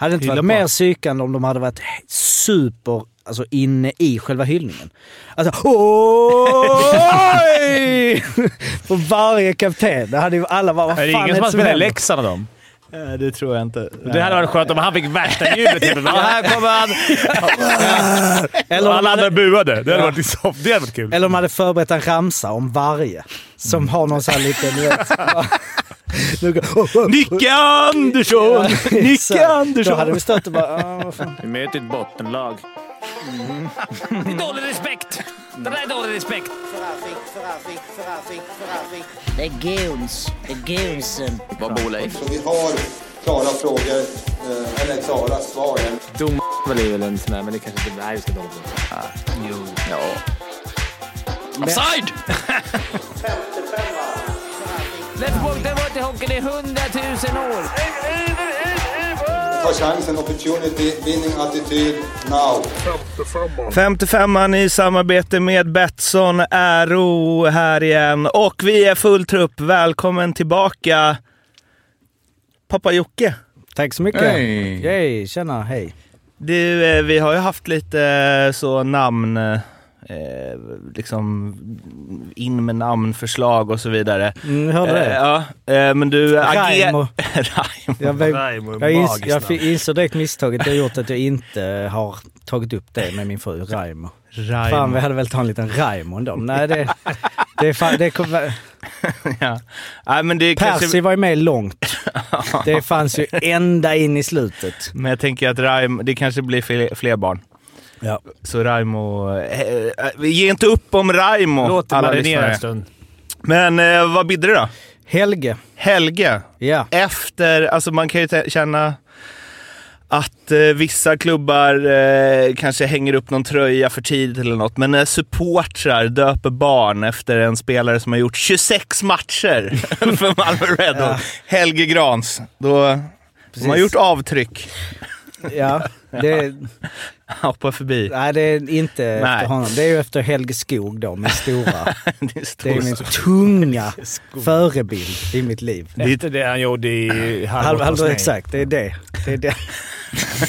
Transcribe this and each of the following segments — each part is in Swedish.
Hade det inte Hylla varit på. mer psykande om de hade varit super alltså inne i själva hyllningen. Alltså oj! På varje kapten. Det hade ju alla bara, vad Är det fan som händer? Leksand av dem? Det tror jag inte. Det hade varit skönt om han fick värsta jublet. Typ. Ja, här kommer han! Eller Och om, alla andra hade, buade. Det hade varit, liksom, det hade varit kul. eller om de hade förberett en ramsa om varje. Som har någon sån här liten... vet, nu går- Nicke Andersson! Nicke Exakt. Då hade Andersson! vi stått och bara... ah. Vi möter ett bottenlag. Det är dålig respekt. Det där är dålig respekt. Det är goons. Det är goonsen. Vad bor Leif? Så vi har klara frågor, eh, eller klara svar. Dom är väl en sån där, men det kanske inte... Nej, vi ska dåligt. Jo. Ja. Offside! Släpp bort den bort i hockeyn i hundratusen år. Ta chansen, opportunity, winning attityd, now. 55an i samarbete med Betsson Äro här igen. Och vi är full trupp. Välkommen tillbaka pappa Jocke. Tack så mycket. Hej. Tjena, hej. Du, eh, vi har ju haft lite eh, så namn, eh, liksom in med namnförslag och så vidare. Mm, jag hörde Eh, det. ja, eh, men du... Raimo. Raimo. Jag, Raimo ins, jag insåg direkt misstaget jag gjort att jag inte har tagit upp det med min fru Raimo. Raimo. Fan, vi hade väl ta en liten Raimo ändå. Nej, det, det, är fan, det kom, ja. Nej, men det Percy kanske... var ju med långt. Det fanns ju ända in i slutet. Men jag tänker att Raimo, det kanske blir fler, fler barn. Ja. Så Raimo... Eh, eh, ge inte upp om Raimo, Låt det alla lyssnare. en stund. Men eh, vad bidde det då? Helge. Helge. Ja. Efter, alltså man kan ju känna att eh, vissa klubbar eh, kanske hänger upp någon tröja för tidigt eller något, men när supportrar döper barn efter en spelare som har gjort 26 matcher för Malmö Red, och Helge Grans, då de har Precis. gjort avtryck. Ja, det, Hoppa förbi. nej, det är inte Nej. efter honom. Det är ju efter Helge Skog då, min stora. Det är Det är min stor- tunga förebild i mitt liv. Efter det han gjorde i Halv, Halv, halv, exakt, det är det. det, är det.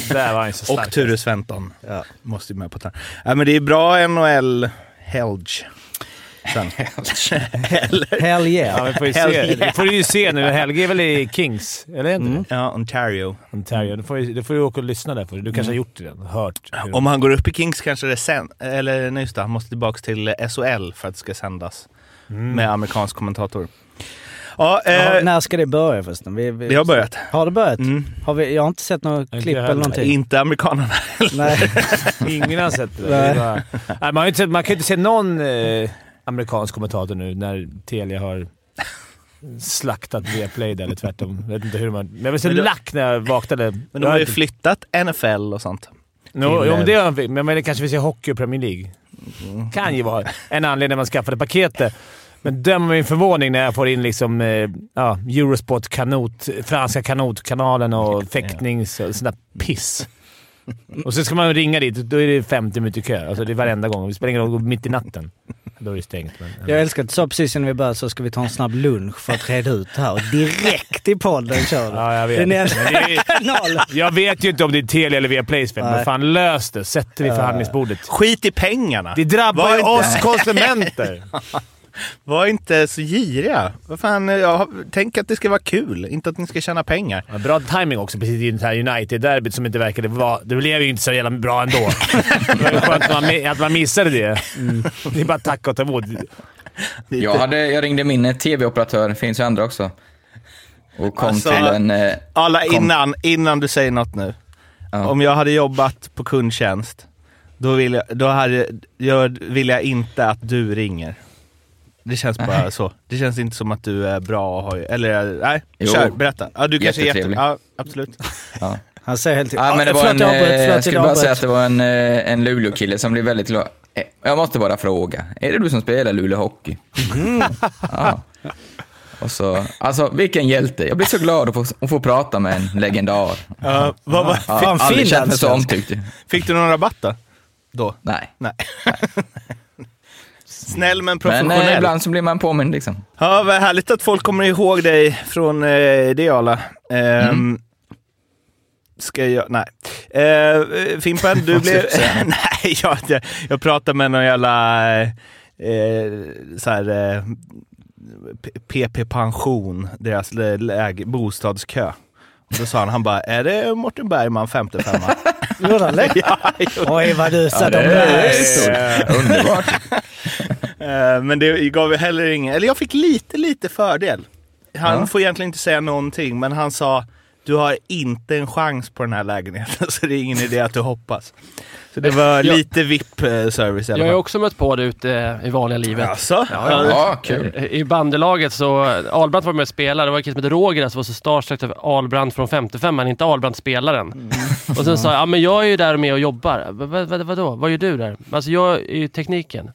Där var han så stark. Och Ture Sventon. Ja. Måste ju med på det. Ja, men det är bra NHL Sen. Hell. Hell Ja, yeah. vi får ju Hell se. yeah. Det får du ju se nu. Helge är väl i Kings? Eller inte Mm. Ja, Ontario. Ontario. Du får, ju, du får ju åka och lyssna där. För du kanske har gjort det redan. Hört. hur- Om han går upp i Kings kanske det sen, eller nej just det, han måste tillbaka till SHL för att det ska sändas. Med amerikansk kommentator. Ja, eh, Ja, när ska det börja förresten? Vi, vi, det har börjat. Har det börjat? Mm. Har vi, jag har inte sett något Inte klipp eller heller. någonting. Inte amerikanerna. Nej. Ingen har sett det. det bara, nej, man, inte sett, man kan ju inte se någon eh, amerikansk kommentator nu när Telia har slaktat Viaplay eller tvärtom. Jag vet inte hur man... Men jag blev så då- lack när jag vaknade. Men de har ju flyttat NFL och sånt. No, jo, men eh, det har de, men det kanske vi ser hockey och Premier League. Kan ju vara en anledning man skaffade paketet. Men döm min förvåning när jag får in liksom, eh, ja, Eurosport kanot, franska kanotkanalen och fäktnings och sånt där piss. Och så ska man ringa dit, då är det 50 minuter kö. Alltså det är varenda gång. Det spelar ingen roll mitt i natten. Då är det stängt. Men, Jag älskar att du sa precis innan vi började så ska vi ta en snabb lunch för att reda ut det här. Och direkt i podden kör du. Ja, jag vet. Den enda Men det är- kanalen. jag vet ju inte om det är Telia eller Viaplays fel, men Nej. fan lös det. Sätt det vid förhandlingsbordet. Skit i pengarna. Det drabbar ju inte- oss konsumenter. Var inte så giriga. Vad fan, jag har- tänk att det ska vara kul, inte att ni ska tjäna pengar. Ja, bra timing också precis i det här United-derbyt som inte verkade vara... Det blev ju inte så jävla bra ändå. det var skönt att man, att man missade det. Det är bara tacka och ta emot. Jag, hade, jag ringde min tv-operatör, det finns ju andra också. Och kom Alltså, till en... eh, Alla Kom. innan, innan du säger något nu. Ja. Om jag hade jobbat på kundtjänst, då vill jag, då hade, jag, vill jag inte att du ringer. Det känns bara Nej. så. Det känns inte som att du är bra och har Nej, Jo. kör. Berätta. Ja, du kanske är jätte... Ja, absolut. ja. Han säger helt Ja, men det var förlåt, en, jag skulle bara säga att det var en, eh, en Luleå-kille som blev väldigt glad. Eh, Jag måste bara fråga, är det du som spelar Luleå Hockey? Mm. Ja. Och så, alltså vilken hjälte. Jag blir så glad att få, att få prata med en legendar. Ja, vad, vad, Ja, Fan, aldrig känt mig så omtyckt. fick du någon rabatt då? Då? Nej. Nej. Snäll men Men professionell. eh, ibland så blir man påmind liksom. Ja, vad härligt att folk kommer ihåg dig från eh, det Arla. Ehm, ska jag... Nej. Eh, Fimpen, du blev... nej, jag, jag, jag pratade med någon jävla... Eh, så här, eh, PP Pension, deras lä- läge, bostadskö. Och då sa han, han bara, är det Mårten Bergman 55 Gjorde han det? ja. Oj vad du sa Ja, är stort. Underbart. Eh, Men det gav ju heller ingen, eller jag fick lite, lite fördel. Han Ja. får egentligen inte säga någonting, men han sa du har inte en chans på den här lägenheten, så det är ingen idé att du hoppas. Så det var lite VIP-service i alla Jag har ju fall. också mött på det ute i vanliga livet. Alltså? Ja, Ja, kul. I bandelaget så, Ahlbrandt var med och spelade, det var en kille som hette Roger som var så starstruck över Ahlbrandt från 55 men inte Ahlbrandt spelaren. Och sen sa jag, ja men jag är ju där med och jobbar. Vad, vad, vad, vadå? Vad gör du där? Alltså jag är ju tekniken.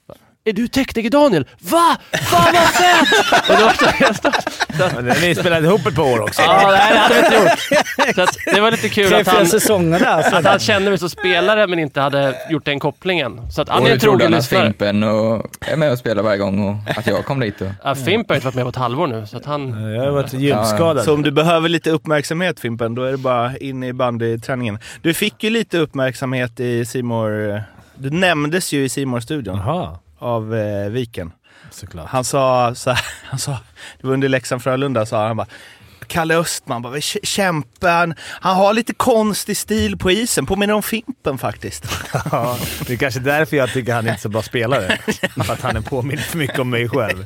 Är du tekniker Daniel? Va? Fan vad fett! och jag stod, så, Men Ni spelat ihop ett par år också. Ja, nej det hade vi inte gjort. Så att, det var lite kul Tre, att fyra han, säsonger där. att Så. han kände mig som spelare men inte hade gjort den kopplingen. Så att han Och är hur en trodde trogen han att lyssnare. Fimpen och är med och spelar varje gång och att jag kom dit? Och... Ja, Fimp har inte varit med på ett halvår nu, så att han... Jag har varit gymskadad. Så om du behöver lite uppmärksamhet Fimpen, då är det bara in i bandyträningen. Du fick ju lite uppmärksamhet i Simor. Du nämndes ju i simor studion Jaha, av eh, Viken. såklart. Han sa så här, han sa, det var under Leksand-Frölunda, sa han bara Kalle Östman, bara, "Kä- kämpe, han, har lite konstig stil på isen, påminner om Fimpen faktiskt. Ja, det är kanske därför jag tycker han är inte så bra spelare. För att han är påminn för mycket om mig själv.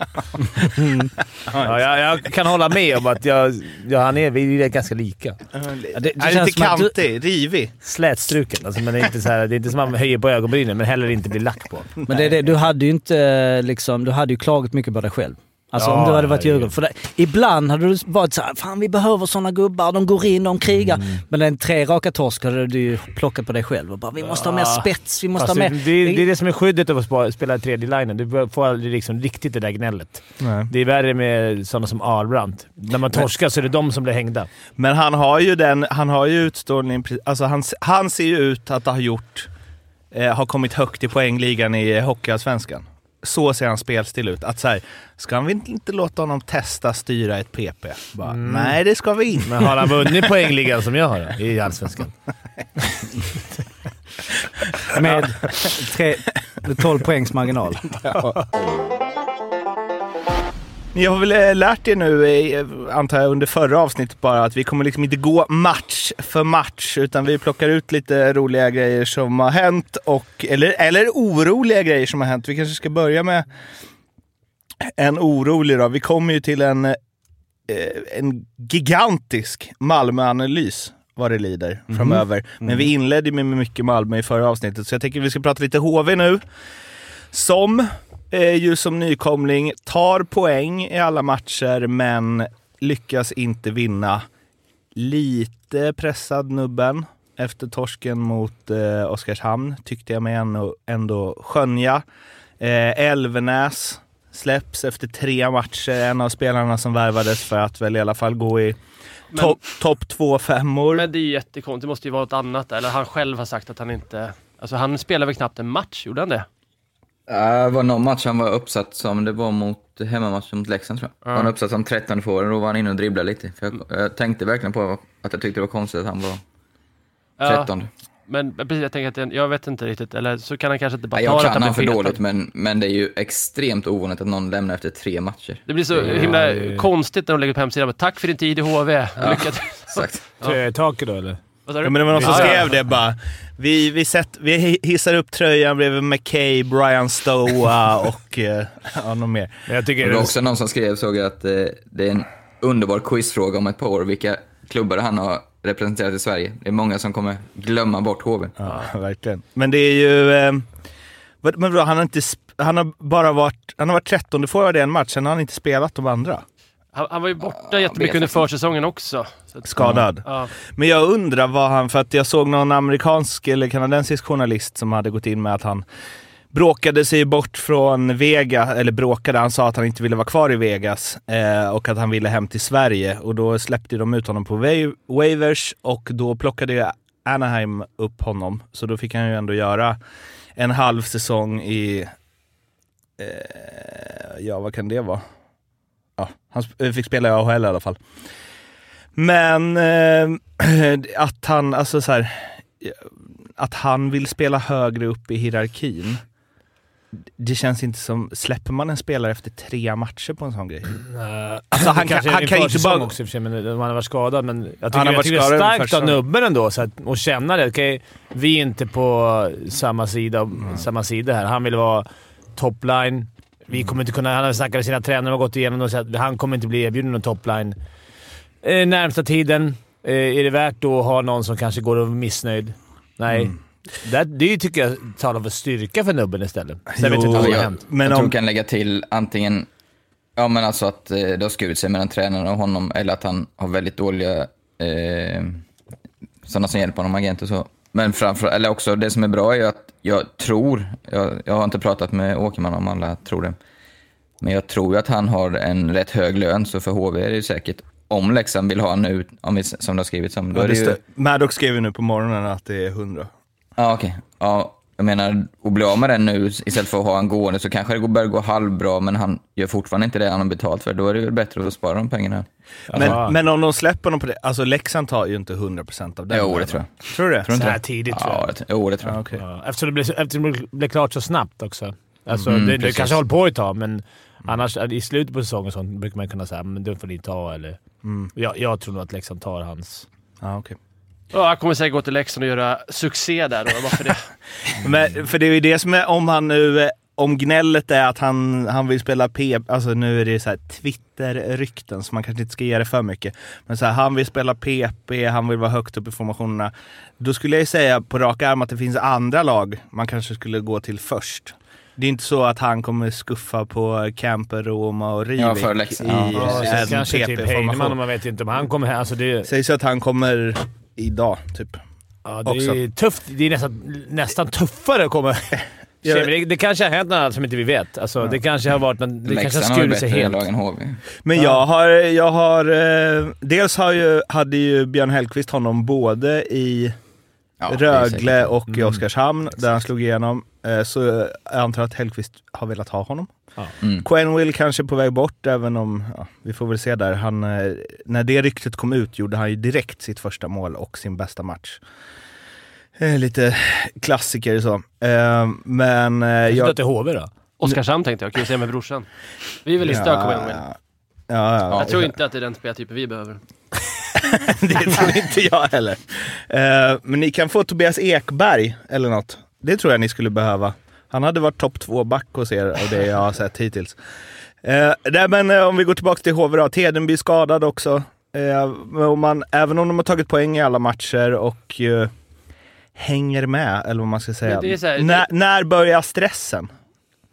Ja, jag, jag kan hålla med om att jag, ja, han är, vi är ganska lika. det- det han är känns lite kantig, rivig. Slätstruken, alltså, men det är, inte så här, det är inte som att man höjer på ögonbrynen, men heller inte blir lack på. Men det, är det, du hade ju inte liksom, du hade ju klagat mycket på dig själv. Alltså Ja, om du hade varit. Djurgården. För det, ibland hade du varit såhär, fan vi behöver såna gubbar, de går in, de krigar. Mm. Men den tre raka torsk hade du ju plockat på dig själv och bara, vi måste ha mer Ja. spets, vi måste Fast ha det, mer... det, det är det som är skyddet av att spela tredje linen. Du får aldrig liksom riktigt det där gnället. Nej. Det är värre med sådana som Ahlbrandt. När man torskar så är det de som blir hängda. Men han har ju den, han har ju utstrålning, alltså han, han ser ju ut att ha gjort, eh, har kommit högt i poängligan i Hockeyallsvenskan. Så ser hans spelstil ut. Att så här, ska vi inte, inte låta honom testa styra ett PP? Bara, Nej, det ska vi inte. Men har han vunnit poängligan som jag har i Allsvenskan? Med tre, 12 poängs marginal. Ni har väl eh, lärt er nu, eh, antar jag, under förra avsnittet bara att vi kommer liksom inte gå match för match, utan vi plockar ut lite roliga grejer som har hänt, och, eller, eller oroliga grejer som har hänt. Vi kanske ska börja med en orolig då. Vi kommer ju till en, eh, en gigantisk Malmö-analys vad det lider framöver. Men vi inledde med mycket Malmö i förra avsnittet, så jag tänker att vi ska prata lite HV nu. Som eh, ju som nykomling tar poäng i alla matcher men lyckas inte vinna. Lite pressad nubben efter torsken mot eh, Oskarshamn tyckte jag mig ändå, ändå skönja. Eh, Elvenäs släpps efter tre matcher. En av spelarna som värvades för att väl i alla fall gå i topp top två femmor. Men det är ju jättekonstigt, det måste ju vara något annat. Eller han själv har sagt att han inte... Alltså han spelade väl knappt en match, gjorde han det? Det var någon match han var uppsatt som, det var mot hemmamatchen mot Leksand tror jag. Han var uppsatt som 13 forward och då var han inne och dribblade lite. För jag, jag tänkte verkligen på att jag tyckte det var konstigt att han var Ja, 13. men precis, jag tänker att jag, jag vet inte riktigt. Eller så kan han kanske inte bara ta jag det att kan han för dåligt, men, men det är ju extremt ovanligt att någon lämnar efter tre matcher. Det blir så himla det- konstigt när de lägger upp hemsidan. Tack för din tid i HV. Lycka till. Exakt. Ja. Taket då eller? Vad sa du? Ja, men det var någon som skrev det bara. Vi, vi, sett, vi hissar upp tröjan bredvid McKay, Brian Stoa och uh, ja, någon mer. Men jag tycker Det var också någon som skrev, såg jag, att eh, det är en underbar quizfråga om ett par år, vilka klubbar han har representerat i Sverige. Det är många som kommer glömma bort HV. Ja, verkligen. Men det är ju... Eh, men vadå, han har inte... Han har bara varit... Han har varit 13 forward i en match, sen har han inte spelat de andra. Han, han var ju borta Ja, jättemycket under försäsongen också. Så att, Skadad. ja. Men jag undrar vad han... För att jag såg någon amerikansk eller kanadensisk journalist som hade gått in med att han bråkade sig bort från Vegas, eller bråkade, han sa att han inte ville vara kvar i Vegas eh, och att han ville hem till Sverige. Och då släppte de ut honom på wa- waivers och då plockade ju Anaheim upp honom. Så då fick han ju ändå göra en halv säsong i... Eh, ja, vad kan det vara? Ja, han sp- fick spela i AHL i alla fall. Men eh, att han, alltså så här, att han vill spela högre upp i hierarkin. Det känns inte som, släpper man en spelare efter tre matcher på en sån grej? Alltså han, kan, han kan inte bara... också och men han har varit skadad. Men jag tycker, Han har jag tycker det är starkt av nubben ändå så att, att känna det. Okej, vi är inte på samma sida, samma sida här. Han vill vara topline. Vi kommer inte kunna... Han har snackat med sina tränare och gått igenom och sagt att han kommer inte bli erbjuden någon topline eh, närmsta tiden. Eh, är det värt då att ha någon som kanske går och är missnöjd? Nej. Mm. Det, det tycker jag talar för styrka för nubben istället. Sen vet jag Jo, inte vad som Ja, har jag, hänt. Men jag tror om- vi kan lägga till antingen ja, men alltså att eh, det har skurit sig mellan tränaren och honom eller att han har väldigt dåliga eh, sådana som hjälper honom, agent och så. Men framför, eller också det som är bra är ju att jag tror, jag, jag har inte pratat med Åkerman om alla tror det, men jag tror ju att han har en rätt hög lön, så för HV är det ju säkert, om Leksand vill ha nu, om vi, som det har skrivits om, då Ja, är det ju... Maddox skrev ju nu på morgonen att det är 100. Ja, okej. Ja, jag menar, att bli av med den nu istället för att ha en gående så kanske det går- börjar gå halvbra, men han gör fortfarande inte det han har betalt för. Då är det väl bättre att spara de pengarna. Men, men om de släpper honom på det, alltså Leksand tar ju inte 100% av den. Jo, det tror jag. Tror du det? Tror du Så här det? tidigt tror jag. Ja, det, jo, det tror jag. Ja, okej. Ja, eftersom, det blev, så- eftersom det blev klart så snabbt också. Alltså, Mm, det, det kanske håller på ett tag, men annars i slutet på säsongen och sånt brukar man kunna säga men det får ni ta. Eller, Mm. jag, jag tror nog att Leksand tar hans. Ja, okej. Ja, jag kommer säkert gå till Leksand och göra succé där då. Varför det? Men, för det är ju det som är, om han nu, eh, om gnället är att han, han vill spela P, alltså nu är det så här Twitter-rykten så man kanske inte ska ge det för mycket. Men så här, han vill spela PP, han vill vara högt upp i formationerna. Då skulle jag ju säga på rak arm att det finns andra lag man kanske skulle gå till först. Det är inte så att han kommer skuffa på Camper, Roma och Rivik Ja, för i Ja, en så kanske till Heinemann, PP-formation. man vet inte om han kommer här. Alltså det, Sägs att han kommer idag, typ. ja, det också. är tufft. Det är nästan, nästan tuffare att komma... Ja. Men det, det kanske har hänt något annat som inte vi vet. Alltså, Det kanske har varit... Men det kanske Leksand har skurit sig helt. lag än HV. Men Ja. jag har, jag har eh, dels har ju, hade ju Björn Hellkvist honom både i Ja, Rögle och i Mm. Oskarshamn där han slog igenom. Eh, så jag antar att Hellkvist har velat ha honom. Mm. Quenville kanske på väg bort, även om, ja, vi får väl se där. Han, eh, när det ryktet kom ut gjorde han ju direkt sitt första mål och sin bästa match. Eh, lite klassiker så. Eh, men... Eh, Jag till HV då? Oskarshamn tänkte jag, kan jag säga med brorsan. Vi vill stök ja, ja, ja, ja, ja. Jag tror inte att det är den spelartypen vi behöver. det tror inte jag heller. Eh, men ni kan få Tobias Ekberg eller något. Det tror jag ni skulle behöva. Han hade varit topp två back hos er av det jag har sett hittills. Eh, nej, men eh, om vi går tillbaka till HV då. Tedenby skadad också. Eh, man, även om de har tagit poäng i alla matcher och eh, hänger med, eller vad man ska säga. Det här- när, när börjar stressen?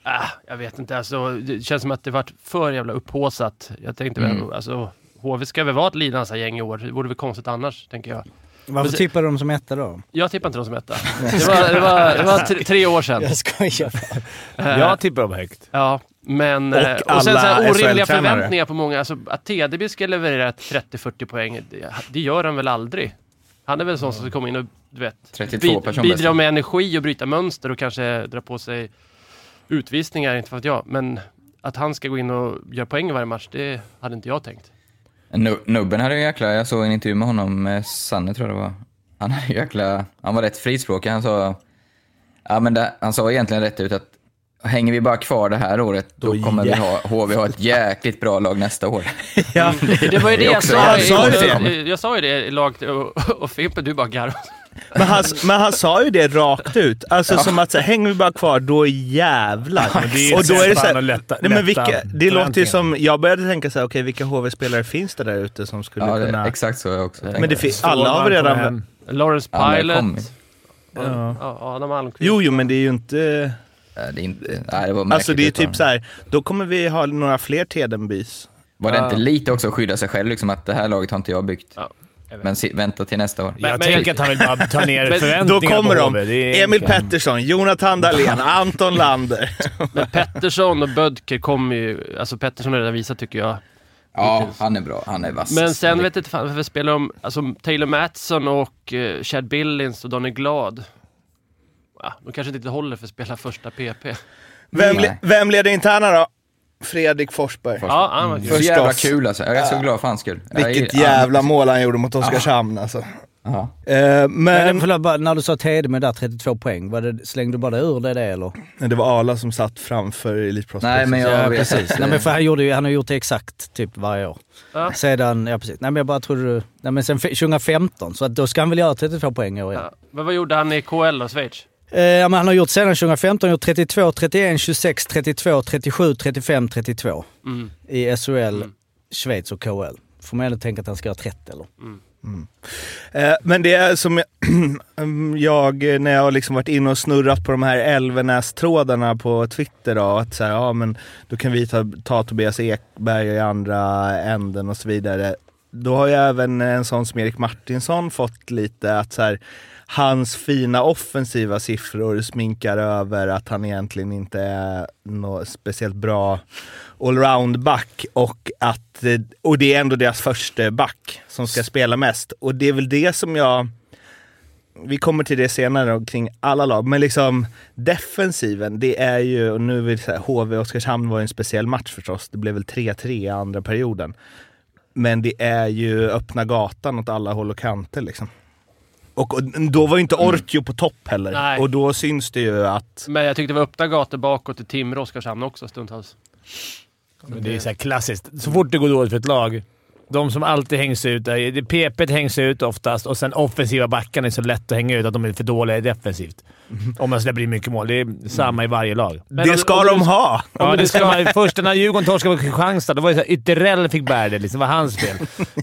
Ah, jag vet inte, alltså, det känns som att det varit för jävla upphaussat. Jag tänkte väl, Mm. alltså, HV ska väl vara ett Lidansa-gäng i år. Det vore väl konstigt annars, tänker jag. Varför Men- tippar de som etta då? Jag tippar inte dem som etta. Det var, det var, det var tre, tre år sedan. Jag skojar Jag tippar dem högt. Ja, men... Och eh, och sen så alla här, orimliga förväntningar på många. Alltså, att Tedeby ska leverera ett 30-40 poäng, det, det gör han väl aldrig? Han är väl sån som ska komma in och du vet, 32 bid- personbästa. bidra med energi och bryta mönster och kanske dra på sig utvisningar, inte för att jag. Men att han ska gå in och göra poäng i varje match, det hade inte jag tänkt. Nu- Nubben hade ju jäkla, jag såg en intervju med honom, med Sanne tror jag det var. Han hade jäkla, han var rätt frispråkig. Han sa, ja men det, han sa egentligen rätt ut att hänger vi bara kvar det här året, då, Då kommer vi ha, HV ha ett jäkligt bra lag nästa år. Ja. Det var ju det, Det jag sa. i- konstigt. Jag sa ju det i laget och, och Fimpen, du bara garvade. Men han, men han sa ju det rakt ut. Alltså som att så, hänger vi bara kvar, då jävlar. Det är och då är det så här, lätta, Nej, men vilka, det låter ju som, jag började tänka så här, okej vilka HV-spelare finns det där ute som skulle Ja, kunna... det, exakt så jag också tänkt. Men det finns, alla har kommer redan... Lawrence Ja, Pilot. kommit. Ja. Ja, Adam Almqvist. Jo, jo, men det är ju inte... Det är inte, nej, det var Alltså det är typ uttalande. så här, då kommer vi ha några fler Tedenbys. Var det Ja. inte lite också att skydda sig själv, liksom att det här laget har inte jag byggt? Ja. Men si, vänta till nästa år. Men- Jag men- tänker att han vill bara ta ner förväntningarna Då kommer på de. Är Emil. Pettersson, Jonathan Dahlén, Anton Lander. Men Pettersson och Bödker kommer ju, alltså Pettersson har redan visat tycker jag. Ja, han är bra. Han är vass. Men sen vet jag inte fan varför spelar de, alltså Taylor Mattsson och uh, Chad Billings och Donny Glad. Ja, de kanske inte håller för att spela första PP. Vem, le- vem leder interna då? Fredrik Forsberg. Ja, han var kul. Så jävla kul alltså. Jag är så glad för hans skull. Vilket är- jävla mål han gjorde mot Oskarshamn alltså. Ja. Eh, Men, men förlåt, bara, när du sa Tedeme där, 32 poäng, var det, slängde du bara ur det, det eller? det var Arla som satt framför Elite Prospects. Nej, men jag Ja, precis. Nej, men för han, gjorde ju, han har gjort det exakt typ varje år. Ja. Sedan, ja precis. Nej men jag bara trodde du... Nej men sen f- 2015, så att då ska han väl göra 32 poäng i år igen. Ja. Men vad gjorde han i KL och Schweiz? Eh, ja, men han har gjort sedan 2015, gjort 32, 31, 26, 32, 37, 35, 32 Mm. i SHL, Mm. Schweiz och KL. Får man ändå tänka att han ska ha 30 eller? Eh, Men det är som jag, jag, när jag har liksom varit inne och snurrat på de här Elvenäs-trådarna på Twitter då, att så här, ja men då kan vi ta, ta Tobias Ekberg i andra änden och så vidare. Då har ju även en sån som Erik Martinsson fått lite att så här, hans fina offensiva siffror sminkar över att han egentligen inte är något speciellt bra allroundback. och att, och det är ändå deras första back som ska spela mest. Och det är väl det som jag, vi kommer till det senare kring alla lag, men liksom defensiven, det är ju, och nu vill säga HV Oskarshamn var ju en speciell match förstås, det blev väl 3-3 i andra perioden. Men det är ju öppna gatan åt alla håll och kanter liksom. Och, och då var ju inte Ortio på topp heller. Nej. Och då syns det ju att Men jag tyckte det var öppna gator bakåt i Timrå och Oskarshamn också stundtals. Men det är så här klassiskt. Så fort det går dåligt för ett lag, de som alltid hängs ut, PP hängs ut oftast och sen offensiva backarna är så lätt att hänga ut att de är för dåliga defensivt. Om man släpper in mycket mål. Det är samma i varje lag. Men det om- ska om de du- ha! Ja, det ska man. Först när Djurgården torskade mot Kristianstad, då var det så här, Ytterell fick bära det. Liksom. Det var hans fel.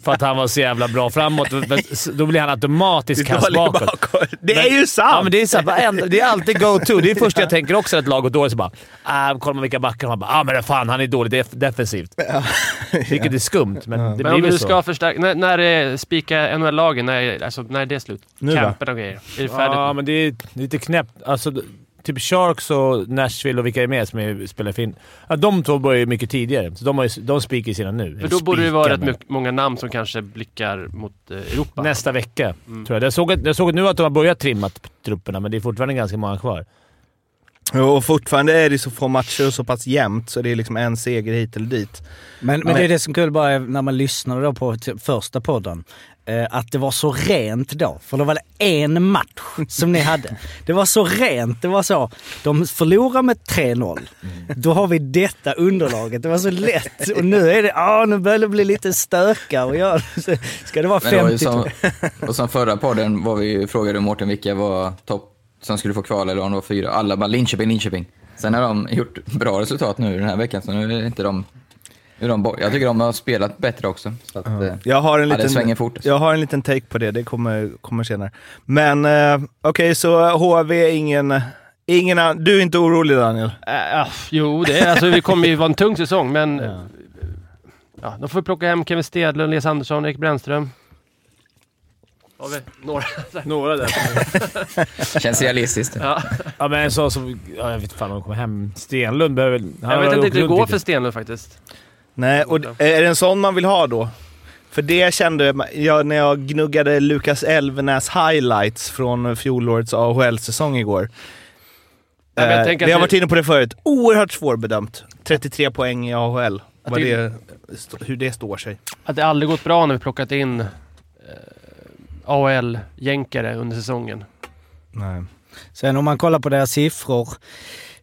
För att han var så jävla bra framåt. Men Då blir han automatiskt kast bakåt. bakåt. Det är Men- ju sant! Ja, men det, är så här, det är alltid go-to. Det är först jag tänker också att lag går dåligt. Så bara, ah, kollar man vilka backar man bara ah, men fan, han är dålig def defensivt. Vilket är skumt, men det Men blir om väl du så. ska förstärka... När, när är spika NHL-lagen? När, alltså, när är det slut? Nu? Campen och grejer. Är det färdigt? Ja, men det är lite knäppt. Alltså, typ Sharks och Nashville och vilka är med som är, spelar fin. Ja, de två börjar ju mycket tidigare, så de, har ju, de spikar ju sina nu. För då borde det vara rätt men- många namn som kanske blickar mot eh, Europa. Nästa vecka, Mm. tror jag. Jag såg, att- jag såg nu att de har börjat trimma trupperna, men det är fortfarande ganska många kvar. Och fortfarande är det så få matcher och så pass jämnt så det är liksom en seger hit eller dit. Men, men det är det som är kul bara är när man lyssnade då på första podden. Eh, att det var så rent då. För då var det en match som ni hade. Det var så rent. Det var så. De förlorar med 3-0. Då har vi detta underlaget. Det var så lätt. Och nu är det, ja nu börjar det bli lite stökar. Och jag, ska det vara Men det 50? som, och som förra podden var vi frågade Mårten vilka var topp som skulle få kval eller om det var fyra. Alla bara Linköping, Linköping. Sen har de gjort bra resultat nu den här veckan, så nu är inte de... De. Jag tycker de har spelat bättre också. Så att, eh, Jag har en Ja, det liten, svänger fort. jag har en liten take på det, det kommer, kommer senare. Men eh, okej, så HV, ingen, ingen an- Du är inte orolig Daniel? Äh, jo, det är, alltså, vi kommer ju vara en tung säsong, men... Ja. då får vi plocka hem Kevin Stedlund, Elias Andersson, Erik Brännström. Har vi några? Några där. känns realistiskt. Ja. ja, men en sån som... Ja, jag vet fan om de kommer hem. Stenlund behöver han Jag vet inte hur det går för Stenlund faktiskt. Nej, och är det en sån man vill ha då? För det kände jag när jag gnuggade Lukas Elvenäs highlights från fjolårets AHL-säsong igår. Men jag Eh, vi har varit inne på det förut. Oerhört svårbedömt. 33 poäng i AHL. Det, hur det står sig. Att det aldrig gått bra när vi plockat in eh, AHL-jänkare under säsongen. Nej. Sen om man kollar på deras siffror.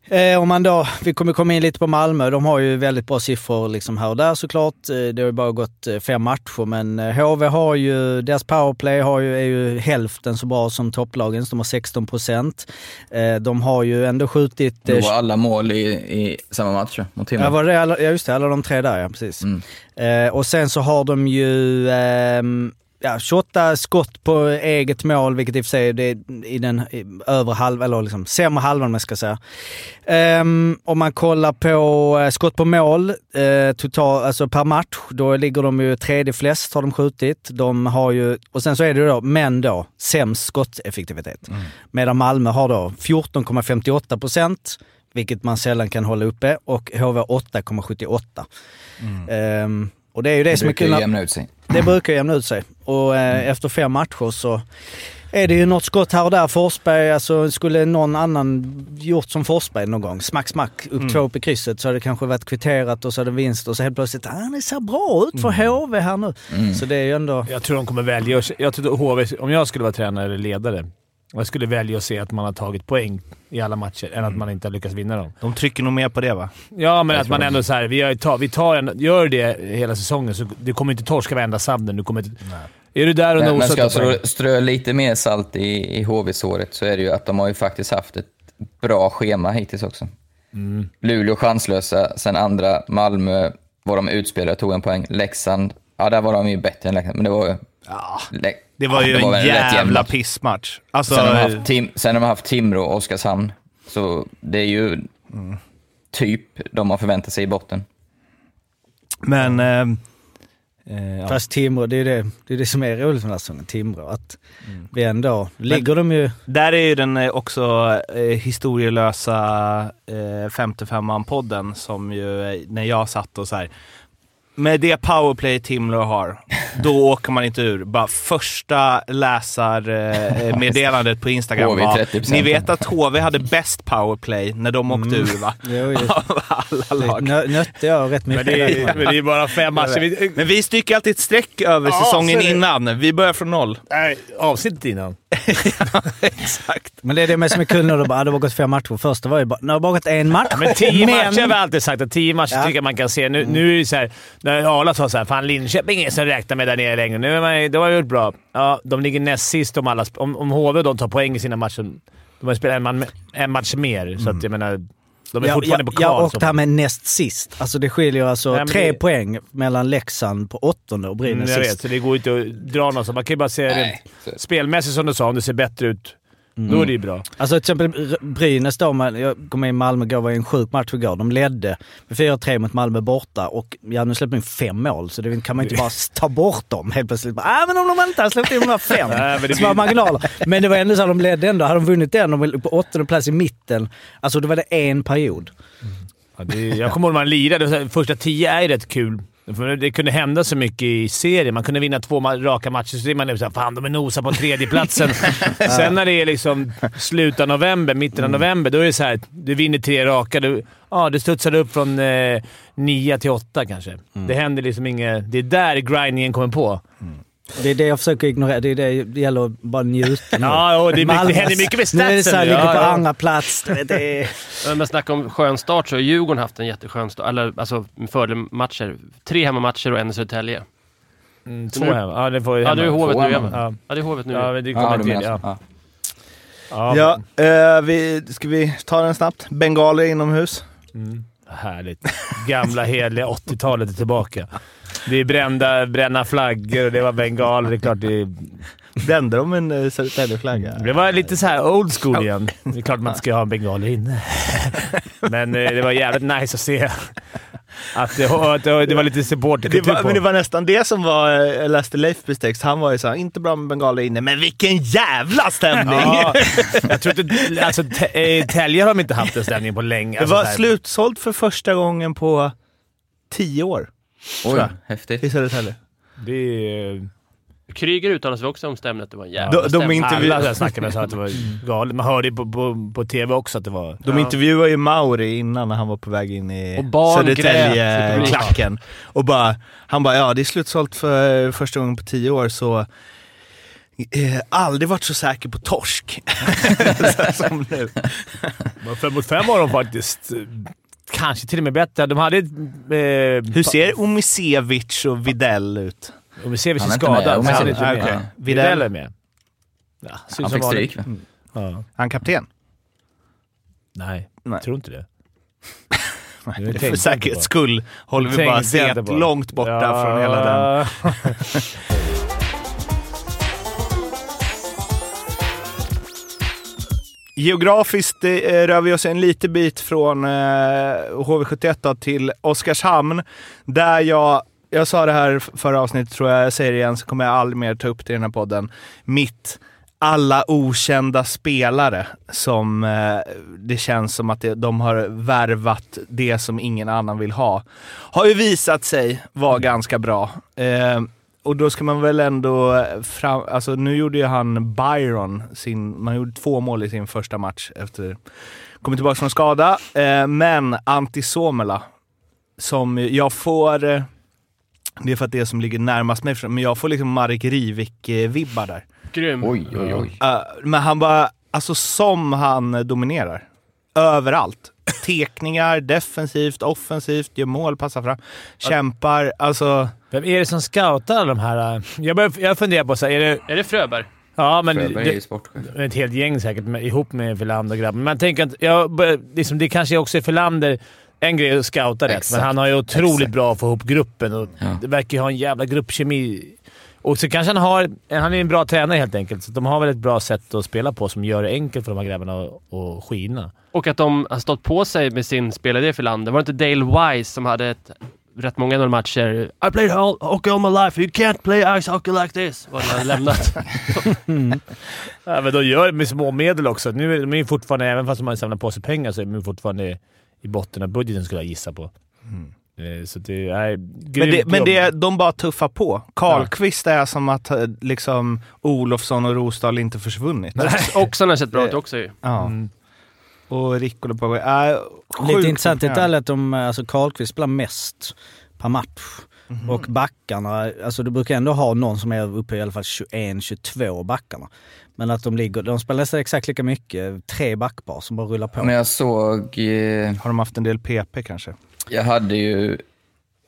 Eh, om man då, vi kommer komma in lite på Malmö. De har ju väldigt bra siffror liksom här och där såklart. Eh, det har ju bara gått eh, fem matcher men eh, HV har ju, deras powerplay har ju, är ju hälften så bra som topplagens. De har 16 procent. Eh, de har ju ändå skjutit... Eh, var alla mål i, i samma match mot Timrå. ja, var det, alla, ja just det, alla de tre där ja, precis. Mm. Eh, och sen så har de ju ehm, ja, 28 skott på eget mål, vilket i och för sig är i den i, över halv, eller liksom sämre halvan om jag ska säga. Ehm, om man kollar på eh, skott på mål eh, total, alltså per match, då ligger de ju tredje flest har de skjutit. De har ju, och sen så är det då, men då, sämst skotteffektivitet. Medan Malmö har då 14,58 procent, vilket man sällan kan hålla uppe, och HV 8,78. Ehm, och det är ju det, Det som är brukar kul. ju när- jämna ut sig. det brukar jämna ut sig. Och eh, efter fem matcher så är det ju något skott här och där. Forsberg, alltså skulle någon annan gjort som Forsberg någon gång, smack smack, upp Mm. två upp i krysset så hade det kanske varit kvitterat och så hade det vinst och så helt plötsligt, ah, det ser bra ut för HV här nu. Mm. Så det är ju ändå... Jag tror de kommer välja... Jag tror HV, om jag skulle vara tränare eller ledare, jag skulle välja att se att man har tagit poäng i alla matcher än att man inte har lyckats vinna dem. De trycker nog mer på det va? Ja, men Jag att man ändå så här, vi, tar, vi tar en, gör det hela säsongen så du kommer inte torska varenda sabden. Du kommer inte... Är du där och Men, men nosar ska jag strö, strö lite mer salt i, i HV-såret så är det ju att de har ju faktiskt haft ett bra schema hittills också. Mm. Luleå chanslösa, sen andra Malmö var de utspelare, tog en poäng. Leksand, ja där var de ju bättre än Leksand, men det var ju... Le- Det var ja, ju väl en rätt jämn jävla match. pissmatch. Alltså, Sen har, de haft Tim, sen har de haft Timrå och Oskarshamn, så det är ju typ de har förväntat sig i botten. men... Eh, eh. Fast Timrå, det är det, det är det som är roligt med den här säsongen, Timrå. Att vi ändå, ligger de ju... Där är ju den eh, också eh, historielösa eh, 55an-podden som ju, eh, när jag satt och så här. Med det powerplay Timrå har, då åker man inte ur. Bara första läsarmeddelandet eh, meddelandet på Instagram HV var 30%. Ni vet att HV hade bäst powerplay när de åkte ur va? Jo, Av alla lag. nö, nötte jag rätt Men mycket. det, är, men det är bara fem matcher. Vi, Men vi stryker alltid ett streck över Ja, säsongen innan. Vi börjar från noll. nej, avsnittet innan. Exakt. Men det är det med som är kul nu. Det bara, ah, det har gått fem matcher. Första var ju bara, nu har det bara gått en match. Men tio matcher har vi alltid sagt att tio matcher Ja. tycker jag man kan se. Nu, nu är det så här, när Arla sa såhär “Fan Linköping är ingen som räknar med där nere längre”. Nu är man, de har gjort bra. Ja, de ligger näst sist om alla... Om, om HV de tar poäng i sina matcher. De har spelat en, man, en match mer, så att jag menar... De är Ja, fortfarande ja, på kval. ja, och så- det här med näst sist. Alltså det skiljer alltså Nej, tre det- poäng mellan Leksand på åttonde och Mm, Brynäs jag sist. vet, så det går inte att dra något. Man kan ju bara se rent spelmässigt som du sa, om det ser bättre ut. Då är det ju bra. Alltså till exempel Brynäs då, jag kom med i Malmö igår, var en sjuk match igår. De ledde med 4-3 mot Malmö borta och ja, nu släppte de in fem mål så det kan man inte bara ta bort dem helt plötsligt. Bara, ah, men om de inte hade släppt in de här fem, Nej, men det blir- marginaler. Men det var ändå så att de ledde ändå. Hade de vunnit den, de var på åttonde plats i mitten. Alltså då var det en period. Ja, det, jag kommer ihåg när man lirade. så Första tio är ju rätt kul. För det kunde hända så mycket i serien. Man kunde vinna två raka matcher, så är man såhär “Fan, de är nosar på tredjeplatsen”. Sen när det är liksom slutet av november, mitten av november, då är det så här, du vinner tre raka. Du, ja, du studsar upp från eh, nio till åtta kanske. Det händer liksom inget... Det är där grindingen kommer på. Det är det jag försöker ignorera. Det är det det gäller att bara njuta nu. Ja, och det, är mycket, Malmö- det händer mycket med Nu är det statsen. såhär, nu. ligger Ja, på ja. andra plats. Det, det är... Men man snackar om skön start så har Djurgården haft en jätteskön start. Eller alltså fördelmatcher. Tre hemmamatcher och en i Södertälje. Mm, två hem. Ja, det får ju Ja, det är hemma. Hovet nu. hemma. Ja, Ja, det är Hovet nu. ja, det Ja, kommer till. Ja. så. Ja. Ja. Ja, eh, vi, ska vi ta den snabbt? Bengaler inomhus. Mm. Härligt. Gamla heliga 80-talet är tillbaka. Det är brända, bränna flaggor och det var bengaler. Det är klart det, Brände de en Södertäljeflagga? det var lite så här old school igen. Det är klart man ska ha en bengaler inne. Men eh, det var jävligt nice att se att det, att det, var lite supporterkultur på. men det var nästan det som var, eh, jag läste Leifbys text, han var ju såhär, inte bra med bengaler inne, men vilken jävla stämning! Ja, jag tror inte... Alltså, eh, Tälje har de inte haft den stämningen på länge. det Alltså, var slutsålt för första gången på tio år Oj, häftigt. i Södertälje. Det är... Kryger uttalade sig också om stämningen att det var en jävla De- de stämning. inte- Intervju- Alla snackade sa att det var galet. Man hörde ju på, på, på TV också att det var... De intervjuade ju Mauri innan när han var på väg in i Och barn grät i Södertälje-klacken. Och bara, han bara, ja det är slutsålt för första gången på tio år så eh, aldrig varit så säker på torsk. Så som nu. Men fem mot fem var de faktiskt... eh, Kanske till och med bättre. De hade... Eh, Hur ser Omisevic och Videll ut? Om vi ser vi Han ser är skadad. Han är inte med. okej. Videll är med. Ja, Han fick stryk va? Ja. han kapten? Nej, Nej. tror inte det. Det För jag säkerhets skull håller vi bara jag på. långt borta Ja. från hela den. Geografiskt eh, rör vi oss en liten bit från eh, HV71 till Oskarshamn. Där jag, jag sa det här förra avsnittet tror jag, jag säger det igen så kommer jag aldrig mer ta upp det i den här podden. Mitt alla okända spelare som eh, det känns som att det, de har värvat det som ingen annan vill ha. Har ju visat sig vara ganska bra. Eh, och då ska man väl ändå... eh, Fram, alltså nu gjorde ju han Byron sin... Man gjorde två mål i sin första match efter... Kommer tillbaka från skada. Eh, men Antti Suomela, som jag får... Eh, det är för att det är som ligger närmast mig, men jag får liksom Marek Rivik-vibbar där. Grym. Oj, oj, oj. Eh, men han bara... Alltså som han dominerar. Överallt. Tekningar, defensivt, offensivt, gör mål, passar fram, kämpar. Alltså... Vem är det som scoutar alla de här? Jag, börjar, jag funderar på så här, är det... Är det Fröberg? Ja, men Fröberg är ju det, sportchef. ett helt gäng säkert, med, ihop med Filander och grabben. Men jag tänker att jag, liksom, det kanske också är Filander. En grej att scouta rätt, men han har ju otroligt exakt. bra att få ihop gruppen och Ja. det verkar ju ha en jävla gruppkemi. Och så kanske han har... Han är en bra tränare helt enkelt, så de har väl ett bra sätt att spela på som gör det enkelt för de här grabbarna att, att skina. Och att de har stått på sig med sin spelidé för landet. Var det inte Dale Wise som hade ett, rätt många matcher? I played all, hockey all my life, you can't play ice hockey like this. Vad han lämnat. Ja, men de gör det med små medel också. Nu är de ju fortfarande, även fast de har samlat på sig pengar, så är de fortfarande i botten av budgeten skulle jag gissa på. Eh, Så det är Men, det, men det, de bara tuffar på. Karlqvist är som att eh, liksom Olofsson och Rosdahl inte försvunnit. Också har sett bra ut också ju. Ja. Mm. Och Rickolo på äh, Lite intressant i detalj att de, alltså Karlqvist spelar mest per match. Mhm. Och backarna, alltså du brukar ändå ha någon som är uppe i alla fall 21-22 backarna. Men att de ligger, de spelar nästan exakt lika mycket, tre backpar som bara rullar på. Men jag såg... Eh, Har de haft en del PP kanske? Jag hade ju...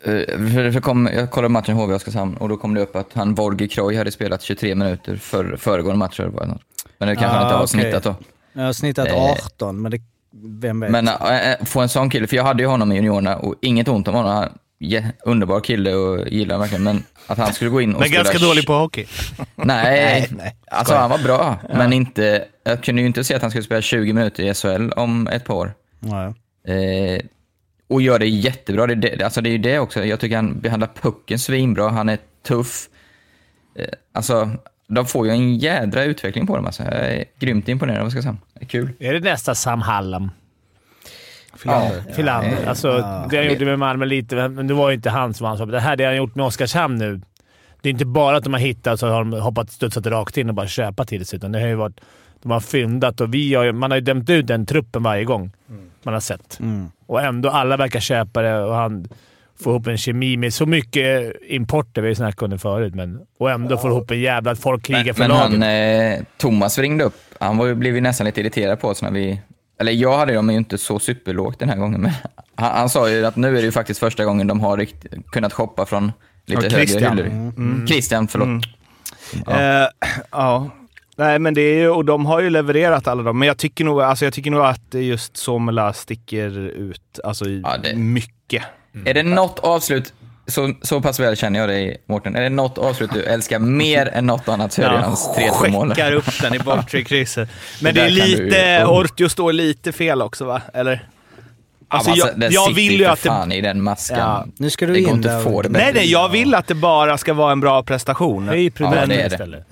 Eh, för det kom, jag kollade matchen HV Oskarshamn och då kom det upp att han Borgi Kroj hade spelat 23 minuter för föregående var. Men det kanske Ah, han inte har okej. snittat då. Jag har snittat Eh. 18, men det, vem vet? Men äh, få en sån kille, för jag hade ju honom i juniorerna och inget ont om honom. Han, ja, underbar kille och gillar verkligen, men att han skulle gå in och Men ganska dålig på hockey. Nej, nej. alltså han var bra, men inte, jag kunde ju inte se att han skulle spela 20 minuter i SHL om ett par år. Nej. Eh, och gör det jättebra. Det, är det, alltså det är ju det också. Jag tycker han behandlar pucken svinbra. Han är tuff. Eh, alltså, de får ju en jädra utveckling på dem. Alltså. Jag är grymt imponerad av Oskarshamn. Det är kul. Är det nästa Sam Hallam? Filander. Filander. Ja. Alltså, det han gjorde med Malmö lite, men det var ju inte han som var ansvarig. Det här det han gjort med Oskarshamn nu. Det är inte bara att de har hittat så har de hoppat studsat rakt in och bara köpa till sig, utan det har ju varit... De har fyndat och vi har, man har ju dömt ut den truppen varje gång man har sett. Mm. Och ändå alla verkar köpa det och han får ihop en kemi med så mycket importer. Vi har ju snackat om det förut, men... Och ändå får ihop en jävla... Att folk krigar Men, för men laget. han, eh, Thomas ringde upp. Han var blev ju nästan lite irriterad på oss när vi... Eller jag hade dem ju inte så superlågt den här gången, men han, han sa ju att nu är det ju faktiskt första gången de har rikt, kunnat shoppa från lite Ja, högre hyllor. Mm. Christian, förlåt. Mm. Ja. Eh, ja. Nej, men det är ju, och de har ju levererat alla dem. Men jag tycker nog, alltså jag tycker nog att just Somela sticker ut alltså, Ja, det- mycket. Är det något avslut, så, så pass väl känner jag dig Mårten, är det något avslut du älskar mer än något annat så är det hans 3-2 mål. skickar upp den i bortre krysset. Men Det det är du lite, ju- Ortio står lite fel också va? Eller? Alltså, Alltså, jag, den jag vill ju att det... fan i den masken. Ja. Nu ska du det in går inte att få det bättre. Nej, nej, jag vill att det bara ska vara en bra prestation. Höj Ja, det är det. istället.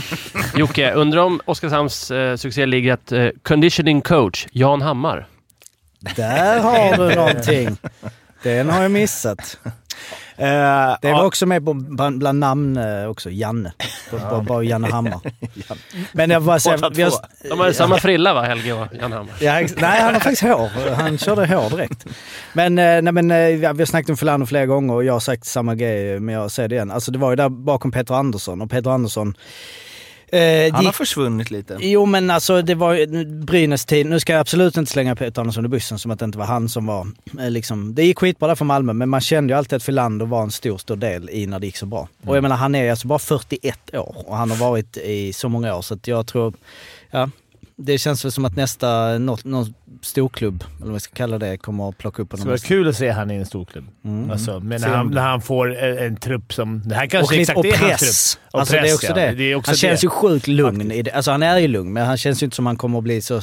Jocke, undrar om Oskarshamns eh, succé ligger att eh, conditioning coach Jan Hammar. Där har du någonting. Den har jag missat. Eh, Det var ja, också med på, bland, bland namn eh, också, Janne. Bara, bara Janne Hammar. Men jag bara säger, vi har. De har samma frilla va, Helge och Jan Hammar? Ja, nej, han har faktiskt hår. Han körde hår direkt. Men, eh, nej, men ja, vi har snackat om Filander flera gånger och jag har sagt samma grej, men jag säger det igen. Alltså det var ju där bakom Peter Andersson och Peter Andersson eh, han har gick försvunnit lite. Jo men alltså det var Brynäs tid. Nu ska jag absolut inte slänga Peter Andersson i bussen som att det inte var han som var eh, liksom. Det gick skitbra där för Malmö men man kände ju alltid att Filander var en stor, stor del i när det gick så bra. Och jag menar han är alltså bara 41 år och han har varit i så många år så att jag tror, ja. Det känns väl som att nästa, något, någon storklubb, eller vad vi ska kalla det, kommer att plocka upp Det honom. skulle vara kul att se han i en storklubb. Mm. Alltså, men när han, när han får en, en trupp som... Det här Och, kanske lite, exakt och är hans trupp. press. Och alltså det är press, också ja. det. Det är också han känns det. ju sjukt lugn i det. Alltså han är ju lugn, men han känns ju inte som han kommer att bli så...